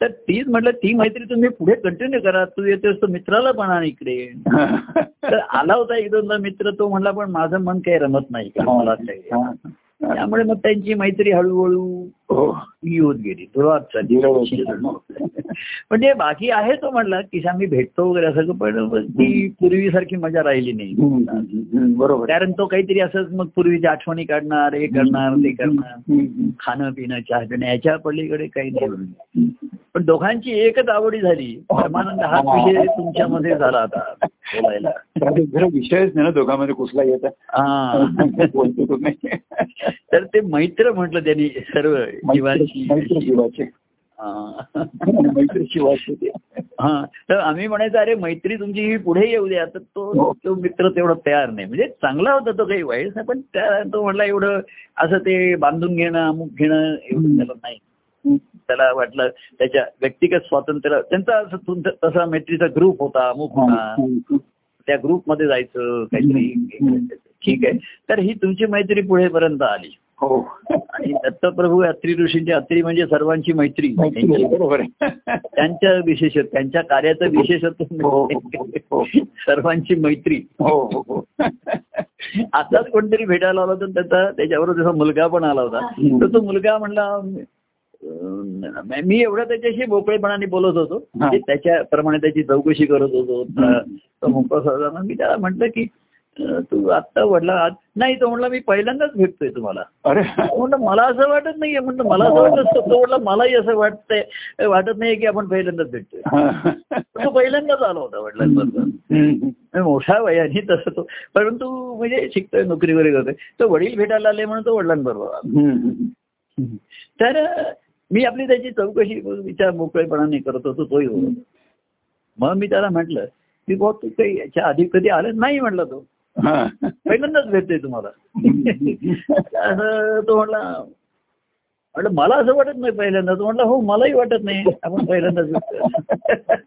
तर तीच म्हटलं ती मैत्री तुम्ही पुढे कंटिन्यू करा. तू येतोस तो मित्राला पण आण इकडे. तर आला होता एक दोनदा मित्र तो म्हणला पण माझं मन काही रमत नाही का? मला हा, त्यामुळे मग त्यांची मैत्री हळूहळू हो ही होत गेली. म्हणजे बाकी आहे तो म्हणला की आम्ही भेटतो वगैरे असं पण ती पूर्वीसारखी मजा राहिली नाही. बरोबर. कारण तो काहीतरी असंच मग पूर्वीच्या आठवणी काढणार हे करणार ते करणार. खाणं पिणं चहा पिणं याच्या पलीकडे काही नाही. पण दोघांची एकच आवडी झाली. परमानंद हाच विषय तुमच्यामध्ये झाला आता बोलायला. विषयच नाही ना दोघांमध्ये कुठला येत. हा. तर ते मैत्र म्हटलं त्यांनी सर्व. मैत्री जीवाचे. हा. मैत्री ते हा. तर आम्ही म्हणायचं अरे मैत्री तुमची ही पुढे येऊ द्या. तर तो तो मित्र तेवढा तयार नाही. म्हणजे चांगला होता तो काही वाईट नाही पण त्या तो म्हणला एवढं असं ते बांधून घेणं अमुक घेणं एवढं त्याला नाही. त्याला वाटलं त्याच्या व्यक्तिगत स्वातंत्र्य त्यांचा असं तुमचा तसा मैत्रीचा ग्रुप होता अमुक होता. त्या ग्रुपमध्ये जायचं काहीतरी ठीक आहे. तर ही तुमची मैत्री पुढेपर्यंत आली. हो. आणि दत्तप्रभू अत्री ऋषींची अत्री म्हणजे सर्वांची मैत्री. बरोबर त्यांच्या विशेषत्व त्यांच्या कार्याचं विशेषत्व हो, हो, हो. सर्वांची मैत्री. हो हो हो. आताच कोणतरी भेटायला आला होता त्याचा त्याच्याबरोबर त्याचा मुलगा पण आला होता. तर तो मुलगा म्हणला मी एवढं त्याच्याशी मोकळेपणाने बोलत होतो. म्हणजे त्याच्याप्रमाणे त्याची चौकशी करत होतो. मी त्याला म्हटलं की तू आत्ता वडला आज नाही तो म्हणला मी पहिल्यांदाच भेटतोय तुम्हाला. अरे. म्हणलं मला असं वाटत नाहीये म्हणलं मला असं वाटत. तो म्हणला मलाही असं वाटतंय वाटत नाहीये की आपण पहिल्यांदाच भेटतोय. तो पहिल्यांदाच आला होता वडिलांबरोबर मोठ्या वयाने तसं तो. परंतु म्हणजे शिकतोय नोकरी वगैरे करतोय. तो वडील भेटायला आले म्हणून तो वडिलांबरोबर. तर मी आपली त्याची चौकशी विचार मोकळेपणाने करत होतो तोही होतो. मग मी त्याला म्हटलं की बुवा तू काही याच्या आधी कधी आलं नाही? म्हटलं तो. पहिल्यांदाच भेटतोय तुम्हाला. असं तो म्हटला म्हटलं मला असं वाटत नाही पहिल्यांदा. तो म्हटलं हो मलाही वाटत नाही. आपण पहिल्यांदाच भेटतोय.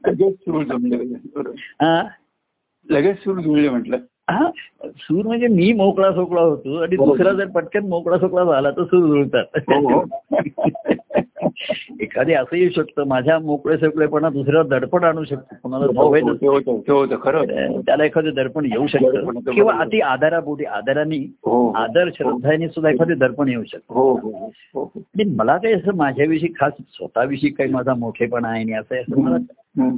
लगेच सूर जमले. हा. लगेच सूर जुळले म्हटलं. हा सूर म्हणजे मी मोकळा सोकळा होतो आणि बरोबर. दुसरा जर पटकन मोकळा सोकळा झाला तर सूर जुळतात हो, हो. एखादे असं येऊ शकतं माझ्या मोकळे सोकळेपणा दुसऱ्याला दडपण आणू शकतो कोणाला हो, हो, त्याला एखादं दडपण येऊ शकतं किंवा. अति आदरापोटी आदराने हो हो. आदर श्रद्धाने सुद्धा एखादे दडपण येऊ शकतं हो हो हो, हो मला काही असं माझ्याविषयी खास स्वतःविषयी काही माझा मोठेपणा आहे आणि असं असं मला.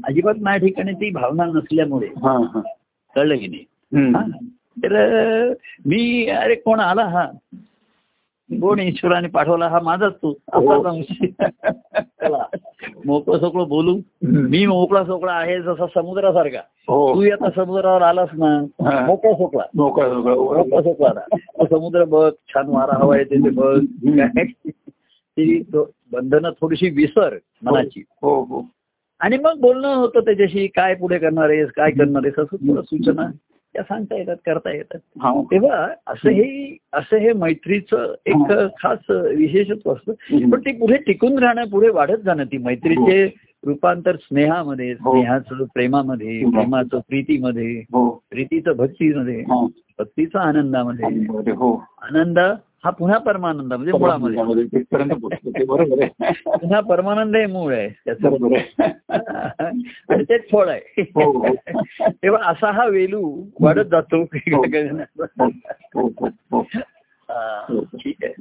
अजिबात माझ्या ठिकाणी ती भावना नसल्यामुळे हा हा कळलं की नाही. हा. तर मी अरे कोण आला हा कोण ईश्वराने पाठवला हा माझाच तू मोकळं सोकळं बोलू मी मोकळा सोकळा आहे जसा समुद्रासारखा तू आता समुद्रावर आलास ना. मोकळा सोकळा मोकळा मोकळा मोकळा सोकळा समुद्र बघ छान वारा हवा येते ते बघ? ती बंधनं थोडीशी विसर मनाची हो हो आणि मग बोलणं होतं त्याच्याशी काय पुढे करणार आहेस काय करणार आहेस असं सूचना त्या सांगता येतात करता येतात. हा. तेव्हा असं हे असं हे मैत्रीचं एक खास विशेषत्व असतं पण ती पुढे टिकून राहणं पुढे वाढत जाणं ती मैत्रीचे रूपांतर स्नेहामध्ये हो. स्नेहाचं प्रेमामध्ये प्रेमाचं प्रीतीमध्ये हो. प्रीतीचं भक्तीमध्ये हा. भक्तीचा आनंदामध्ये हो. आनंद हा पुन्हा परमानंद म्हणजे मुळामध्ये. ते पुन्हा परमानंद हे मूळ आहे त्याचं. आणि तेच फळ आहे. हो, हो. तेव्हा असा हा वेलू वाढत जातो. हो ठीक आहे.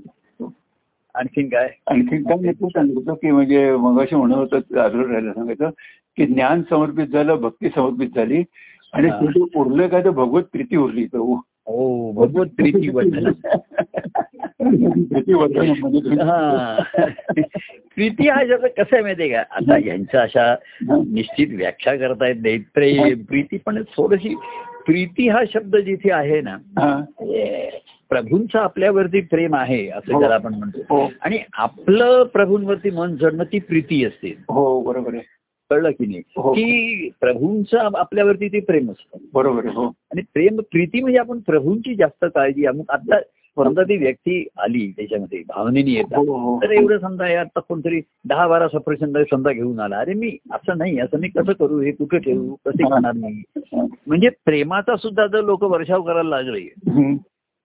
आणखीन काय? आणखी काय मी सांगितलं की म्हणजे मगाशी म्हणत होतं आढळून राहिलं सांगायचं की ज्ञान समर्पित झालं भक्ती समर्पित झाली आणि. शेवटी उरलं काय तर भगवत प्रीती उरली प्रभू हो भगवत प्रीती हा. प्रीती हा शब्द कसं आहे माहितीये का? आता यांच्या अशा निश्चित व्याख्या करतायत देत प्रेम प्रीती पण थोडीशी प्रीती हा शब्द जिथे आहे ना हा. प्रभूंचं आपल्यावरती प्रेम आहे असं ज्याला आपण म्हणतो. हो. आणि आपलं प्रभूंवरती मन जडणं ती प्रीती असते. हो बरोबर आहे. कळलं की नाही? हो. की प्रभूंचं आपल्यावरती ते प्रेम असतं. बरोबर हो. आणि प्रेम प्रीती म्हणजे आपण प्रभूंची जास्त काळजी आता समजा ती व्यक्ती आली त्याच्यामध्ये भावनेने येतात. हो हो तर एवढं समजा हे आता कोणतरी दहा बारा सफरचंद समजा घेऊन आला. अरे मी असं नाही असं मी कसं करू? हे कुठे ठेवू? कसे खाणार मी म्हणजे प्रेमाचा सुद्धा जर लोक वर्षाव करायला लागले.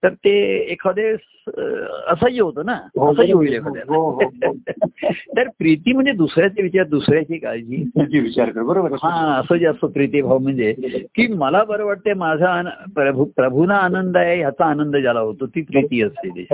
तर ते एखादे असह्य होतं ना हो, असह्य होईल हो, हो, एखाद्याला तर प्रीती म्हणजे दुसऱ्याचे विचार दुसऱ्याची काळजी विचार कर बरोबर. हा असं जे असतो प्रीतीभाव म्हणजे की मला बरं वाटते माझा प्रभू प्रभूना आनंद आहे ह्याचा आनंद ज्याला होतो ती प्रीती असते.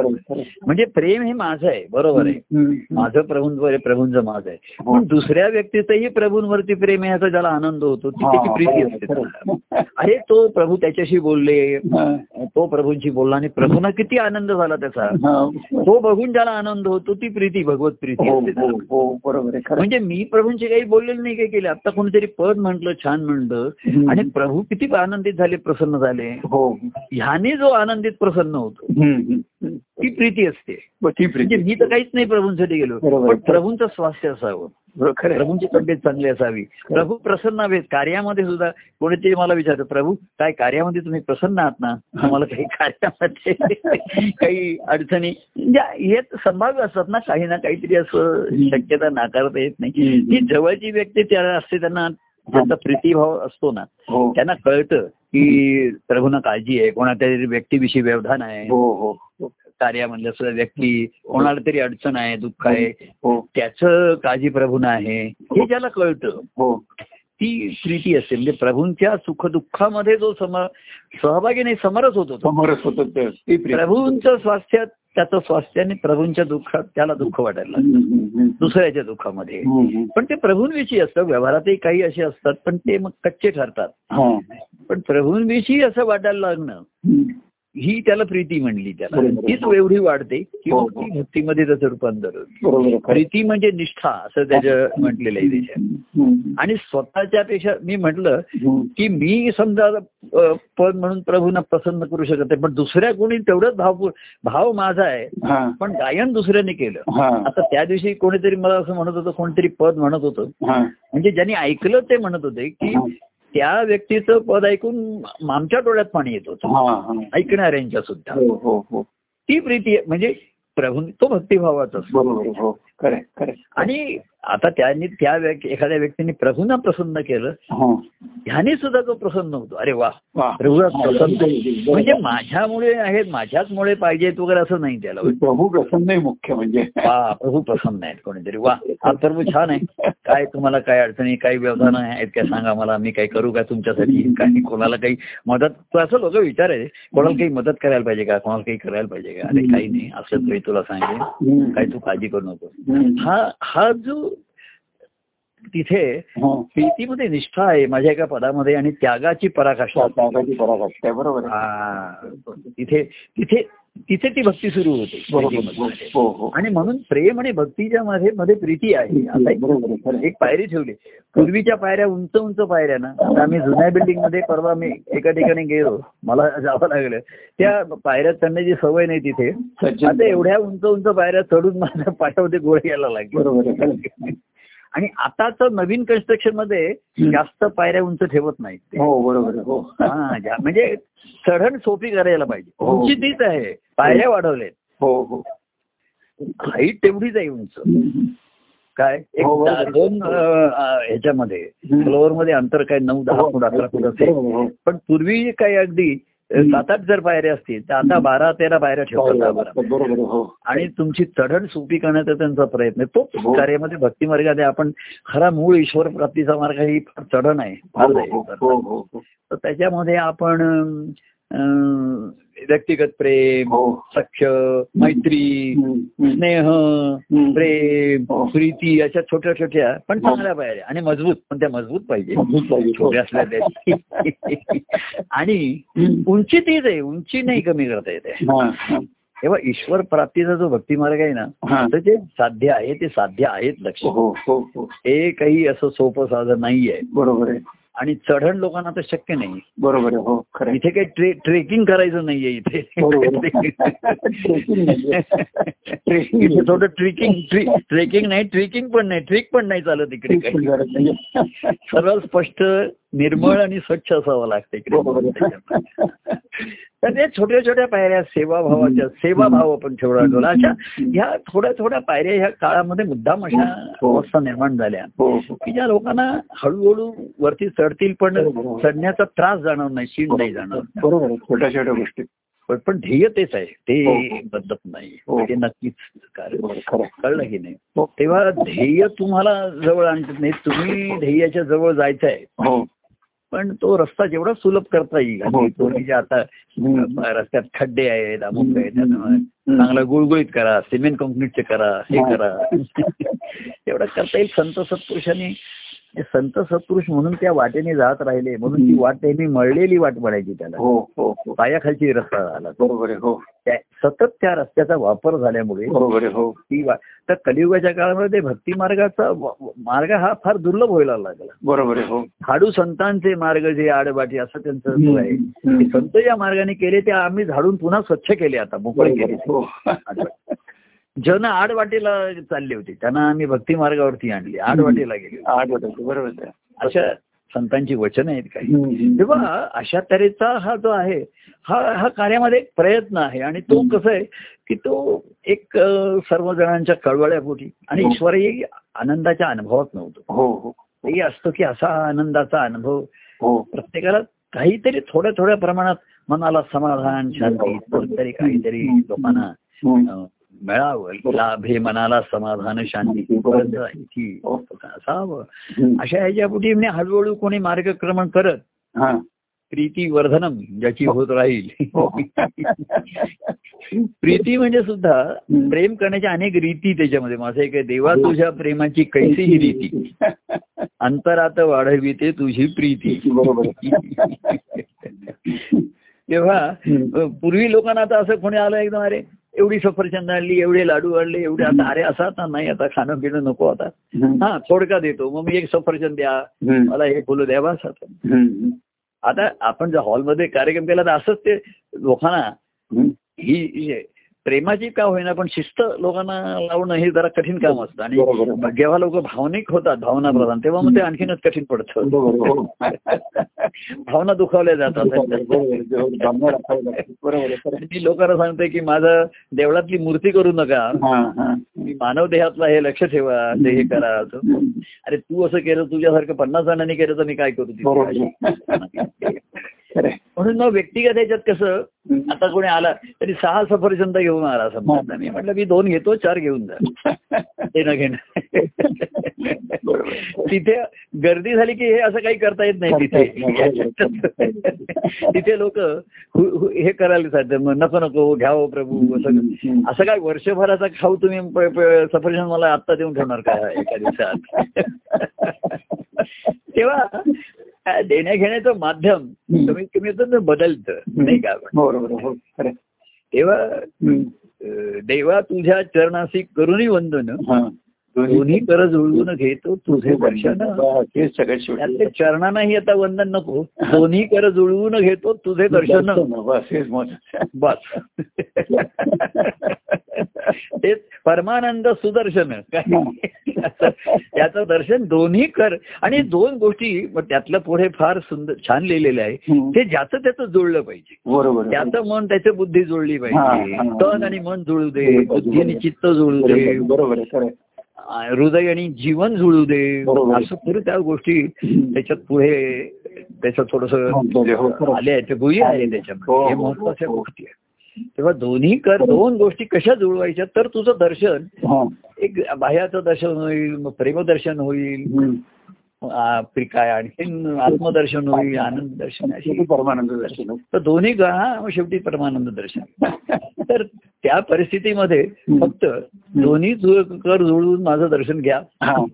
म्हणजे प्रेम हे माझं आहे बरोबर आहे. माझं प्रभूंवर प्रभूंचं माझं आहे हो. पण दुसऱ्या व्यक्तीचंही प्रभूंवरती प्रेम आहे ह्याचा ज्याला आनंद होतो ती त्याची हा, प्रीती असते. अरे तो प्रभू त्याच्याशी बोलले हा, तो प्रभूंशी बोलला आणि प्रभूंना किती आनंद झाला त्याचा हा. तो बघून ज्याला आनंद होतो ती प्रीती भगवत प्रीती हो असते हो. हो म्हणजे मी प्रभूंशी काही बोललेलं नाही काही केलं आता कोणीतरी पद म्हटलं छान म्हणलं. आणि प्रभू किती आनंदित झाले प्रसन्न झाले हो ह्याने जो आनंदित प्रसन्न होतो. ती प्रीती असते म्हणजे प्रीती मी तर काहीच नाही प्रभूंसाठी गेलो. पण प्रभूंचं स्वास्थ्य असावं. प्रभूंची तब्येत चांगली असावी. प्रभू प्रसन्न हवेत कार्यामध्ये सुद्धा कोणीतरी मला विचारतं प्रभू काय कार्यामध्ये तुम्ही प्रसन्न आहात ना? तुम्हाला काही कार्यामध्ये काही अडचणी म्हणजे हे संभाव्य असतात ना काही ना काहीतरी असं शक्यता नाकारता येत नाही. ती जवळची व्यक्ती त्याला असते त्यांना त्यांचा प्रीतिभाव असतो ना हो. त्यांना कळतं की प्रभूंना काळजी आहे. कोणाच्या व्यक्तीविषयी व्यवधान आहे. हो हो हो कार्यामधल्या सुद्धा व्यक्ती कोणाला तरी अडचण आहे दुःख आहे हो त्याचं काळजी प्रभूना आहे हे ज्याला कळतं हो ती प्रीती असते म्हणजे प्रभूंच्या सुखदुःखामध्ये जो सम सहभागी नाही समरस होतो तो. समोरच होत प्रभूंचं स्वास्थ्य त्याचं स्वास्थ्य आणि प्रभूंच्या दुःखात त्याला दुःख वाटायला लागतं. दुसऱ्याच्या दुःखामध्ये. पण ते प्रभूंविषयी असतं व्यवहारातही काही असे असतात पण ते मग कच्चे ठरतात हा. पण प्रभूंविषयी असं वाटायला लागणं. ही त्याला प्रीती म्हणली त्याला. तीच एवढी वाढते की हो, मग ती भक्तीमध्ये त्याचं रूपांतर. प्रीती म्हणजे निष्ठा असं त्याचं म्हटलेलं आहे त्याच्यात हम्म, आणि स्वतःच्या पेक्षा मी म्हटलं. की मी समजा पद म्हणून प्रभूंना प्रसन्न करू शकत नाही पण दुसऱ्या कोणी तेवढंच भाव भाव माझा आहे हा, पण गायन दुसऱ्याने केलं. हा, आता त्या दिवशी कोणीतरी मला असं म्हणत होतं कोणतरी पद म्हणत होतं. हा. म्हणजे ज्यांनी ऐकलं ते म्हणत होते की त्या व्यक्तीचं पद ऐकून आमच्या डोळ्यात पाणी येत होतं. ऐकणाऱ्यांच्या सुद्धा हो हो हो ती प्रीती. म्हणजे प्रभू तो भक्तिभावाचा असतो हो. आणि आता त्यांनी त्या व्यक्ती एखाद्या व्यक्तीने प्रभूंना प्रसन्न केलं हा. ह्याने सुद्धा तो प्रसन्न होतो. अरे वा. प्रभूला हा, प्रसन्न. म्हणजे माझ्यामुळे आहेत माझ्याचमुळे पाहिजेत वगैरे असं नाही त्याला. प्रभू प्रसन्न आहे मुख्य म्हणजे. वा प्रभू प्रसन्न आहेत कोणीतरी. वा हा प्रभू छान आहे. काय तुम्हाला काय अडचणी काही व्यवधान आहेत काय सांगा मला मी काही करू का तुमच्यासाठी? काही कोणाला काही मदत तू असं लोक विचारायचे कोणाला काही मदत करायला पाहिजे का? कोणाला काही करायला पाहिजे का? अरे काही नाही. असं तुला हम्म. काही तू काळजी करू नको. हा हा जो तिथे हा. प्रीतीमध्ये निष्ठा आहे माझ्या एका पदामध्ये आणि त्यागाची पराकाष्ठा त्यागाची पराकाष्ठा आहे, बरोबर. तिथे तिथे तिथे ती भक्ती सुरू होते हो. हो आणि म्हणून प्रेम आणि भक्तीच्या मध्ये मध्ये प्रीती आहे. आता एक- पायरी ठेवली. पूर्वीच्या पायऱ्या उंच उंच पायऱ्या ना आम्ही जुन्या बिल्डिंगमध्ये परवा मी एका ठिकाणी गेलो. मला जावं लागलं. त्या पायऱ्या चढण्याची सवय नाही तिथे. आता एवढ्या उंच उंच पायऱ्या चढून माझ्या पाठामध्ये गोळे यायला लागले आणि आताच नवीन कन्स्ट्रक्शनमध्ये जास्त पायऱ्या उंच ठेवत नाहीत. हो बरोबर हो. म्हणजे चढण सोपी करायला पाहिजे. हो. उंची तीच आहे. पायऱ्या वाढवल्यात हो हो. हाईट तेवढीच आहे उंच. काय? एक दोन ह्याच्यामध्ये. फ्लोअरमध्ये अंतर काय? नऊ दहा फूट अकरा फूट असेल. पण पूर्वी काही अगदी सात आठ जर पायऱ्या असतील तर आता बारा तेरा पायऱ्या ठेवतात. बरोबर आहे, हो आणि तुमची चढण सोपी करण्याचा त्यांचा प्रयत्न आहे. हो. कार्यामध्ये भक्ती मार्गाने आपण खरा मूळ ईश्वर प्राप्तीचा मार्ग ही फार चढण आहे फार हो, आहे. हो, हो, हो, हो. तर त्याच्यामध्ये आपण व्यक्तिगत प्रेम हो. सख्य मैत्री. स्नेह. प्रेम हो. प्रीती अशा छोट्या छोट्या पण चांगल्या पाहिजे आणि मजबूत पण त्या मजबूत पाहिजे. हो. छोट्या असल्या आणि. उंची तीच आहे उंची नाही कमी करता येते हा, हा. तेव्हा ईश्वर प्राप्तीचा जो भक्ती मार्ग आहे ना हा. तर जे साध्य आहे ते साध्य आहेत लक्ष हो हो हो हे काही असं सोपं साधं नाहीये बरोबर आहे आणि चढण लोकांना तर शक्य नाही. बरोबर हो खरं. इथे काही ट्रे ट्रेकिंग करायचं नाहीये इथे. इथे थोडं ट्रेकिंग ट्रेकिंग नाही ट्रेकिंग पण नाही ट्रेक पण नाही चालत इकडे काही. सरळ स्पष्ट निर्मळ आणि स्वच्छ असावं लागतं इकडे. तर ते छोट्या छोट्या पायऱ्या सेवाभावाच्या सेवाभाव आपण ठेवला ठेवला अशा ह्या थोड्या थोड्या पायऱ्या ह्या काळामध्ये मुद्दाम अशा हो. अवस्था निर्माण झाल्या. हो. की ज्या लोकांना हळूहळू वरती चढतील पण. चढण्याचा त्रास जाणवत नाही शीण नाही जाणवत बरोबर छोट्या छोट्या गोष्टी. पण पण ध्येय तेच आहे. ते हो. बदलत नाही. ते नक्कीच बरोबर, खरं. कळलं की नाही. तेव्हा ध्येय तुम्हाला जवळ आणत नाही तुम्ही ध्येयाच्या जवळ जायचं आहे पण तो रस्ता जेवढा सुलभ करता येईल हो. जे आता. रस्त्यात खड्डे आहेत अमुक आहेत चांगलं गुळगुळीत करा सिमेंट कॉन्क्रीटचे करा हे हा. करा एवढं करता येईल संत सत्पुरुषांनी संत सत्पुरुष म्हणून त्या वाटेने जात राहिले. म्हणून ती. वाट त्यांनी मळलेली वाट म्हणायची त्याला. हो हो हो. पायाखालची रस्ता झाला. हो. सतत त्या रस्त्याचा वापर झाल्यामुळे हो. ती वा- तर कलियुगाच्या काळामध्ये भक्ती मार्गाचा मार्ग हा फार दुर्लभ व्हायला लागला. बरोबर खाडू संतांचे मार्ग जे आडबाटी असं त्यांचं आहे. संत या मार्गाने केले ते आम्ही झाडून पुन्हा स्वच्छ केले आता मोकळे केले. हो. जन आडवाटेला चालले होते त्यांना आम्ही भक्ती मार्गावरती आणले आडवाटेला गेले. आठ वाटायचं बरोबर अशा संतांची वचन आहेत काही. तेव्हा अशा तऱ्हेचा हा जो आहे हा हा कार्यामध्ये एक प्रयत्न आहे आणि तो कसं आहे की तो एक अ, सर्वजणांच्या कळवळ्यापोटी आणि हो. ईश्वरही आनंदाच्या अनुभवात नव्हतो. हो हो. असतो की असा आनंदाचा अनुभव हो. प्रत्येकाला काहीतरी थोड्या थोड्या प्रमाणात मनाला समाधान शांती कोणतरी काहीतरी लोकांना मिळावं. लाभ हे मनाला समाधान शांती असावं. अशा ह्याच्यापोटी म्हणजे हळूहळू कोणी मार्गक्रमण करत हा. प्रीती वर्धनम ज्याची होत राहील. हो. प्रीती म्हणजे सुद्धा प्रेम करण्याच्या अनेक रीती त्याच्यामध्ये. माझं एक देवा तुझ्या प्रेमाची कैसी ही रीती. अंतरात वाढवी ते तुझी प्रीती. तेव्हा पूर्वी लोकांना आता असं कोणी आलं एकदम अरे एवढी सफरचंद आणली एवढे लाडू आणले एवढे आता अरे असं आता नाही आता खाणं पिणं नको आता. हा थोडका देतो मग मी एक सफरचंद द्या. मला हे फुलं द्या बस आता. आता आपण जर हॉलमध्ये कार्यक्रम केला तर असंच ते लोकांना. ही ही प्रेमाची का होईना पण शिस्त लोकांना लावणं हे जरा कठीण काम असतं आणि. जेव्हा लोक भावनिक होतात भावना प्रधान तेव्हा मग ते आणखीनच कठीण पडतं. भावना दुखावल्या जातात. मी लोकांना सांगते की माझं देवळातली मूर्ती करू नका. मी मानव देहातला हे लक्ष ठेवा ते हे करा. अरे तू असं केलं तुझ्यासारखं पन्नास जणांनी केलं तर मी काय करू. खरं आहे. म्हणून मग व्यक्तिगत याच्यात कसं. आता कोणी आला तरी सहा सफरचंद घेऊन आला समजा. आता मी म्हटलं मी दोन घेतो चार घेऊन जा. ते न घेणं. तिथे गर्दी झाली की हे असं काही करता येत नाही तिथे. तिथे लोक हे करायला सांगतात मग नको नको घ्यावं प्रभू. असं. असं काय वर्षभराचा खाऊ तुम्ही सफरचंद मला आत्ता देऊन ठेवणार का एका दिवसात? तेव्हा अ, देण्या घेण्याचं माध्यम. कमीत कमी ते बदलतं नाही का बरोबर. हो. खरं. आहे. तेव्हा देवा तुझ्या चरणाशी करुणी वंदन. हा. दोन्ही कर जुळवून घेतो तुझे दर्शन त्यातले चरणांनाही आता वंदन नको. दोन्ही कर जुळवून घेतो तुझे दर्शन बस तेच परमानंद सुदर्शन. त्याचं दर्शन दोन्ही कर आणि दोन गोष्टी त्यातलं पुढे फार सुंदर छान लिहिलेलं आहे. ते ज्याचं त्याचं जुळलं पाहिजे बरोबर आहे. त्याचं मन त्याचं बुद्धी जुळली हा, पाहिजे हा. तन आणि मन जुळू दे बुद्धी आणि चित्त जुळू दे बरोबर आहे आहे. हृदय आणि जीवन जुळू दे. असं पुढे त्या गोष्टी त्याच्यात पुढे त्याचं थोडस हो, हो. आले आहेत गुही आहे हो, त्याच्यामध्ये हे हो, महत्त्वाच्या हो. गोष्टी आहेत तेव्हा दोन्ही कर दोन गोष्टी कशा जुळवायच्या? तर तुझं दर्शन. हा. एक बाह्याचं दर्शन होईल प्रेमदर्शन होईल. काय आणखीन आत्मदर्शन होईल आनंद दर्शन अशी. परमानंद दर्शन. तर दोन्ही हा शेवटी परमानंद दर्शन. तर त्या परिस्थितीमध्ये फक्त दोन्ही कर जुळवून माझं दर्शन घ्या. हा.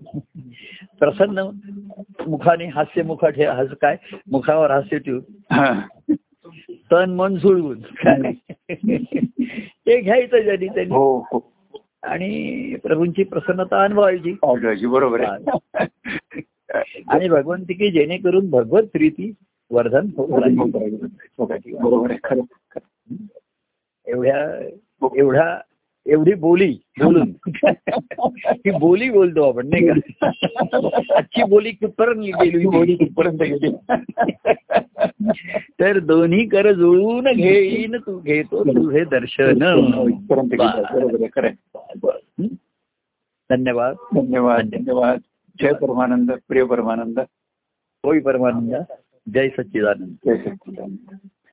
प्रसन्न मुखाने हास्य मुखा ठे हस काय? मुखावर हास्य ठेवून. हा. तन मन काय ते घ्यायचं ज्यांनी त्यांनी हो हो आणि प्रभूंची प्रसन्नता अनुभवायची बरोबर आणि भगवंतिकी जेणेकरून भगवत प्रीती वर्धन. बरोबर. एवढ्या एवढा एवढी बोली बोलून. ही बोली बोलतो आपण नाही का? आजची बोली कुठपर्यंत गेली बोली? कुठपर्यंत गेली? तर दोन्ही कर जुळवून घेईन तू घेतो तुझे दर्शन. आहे. हं? धन्यवाद धन्यवाद. धन्यवाद. जय परमानंद प्रिय परमानंद. होय परमानंद. जय सच्चिदानंद. जय सच्चिदानंद.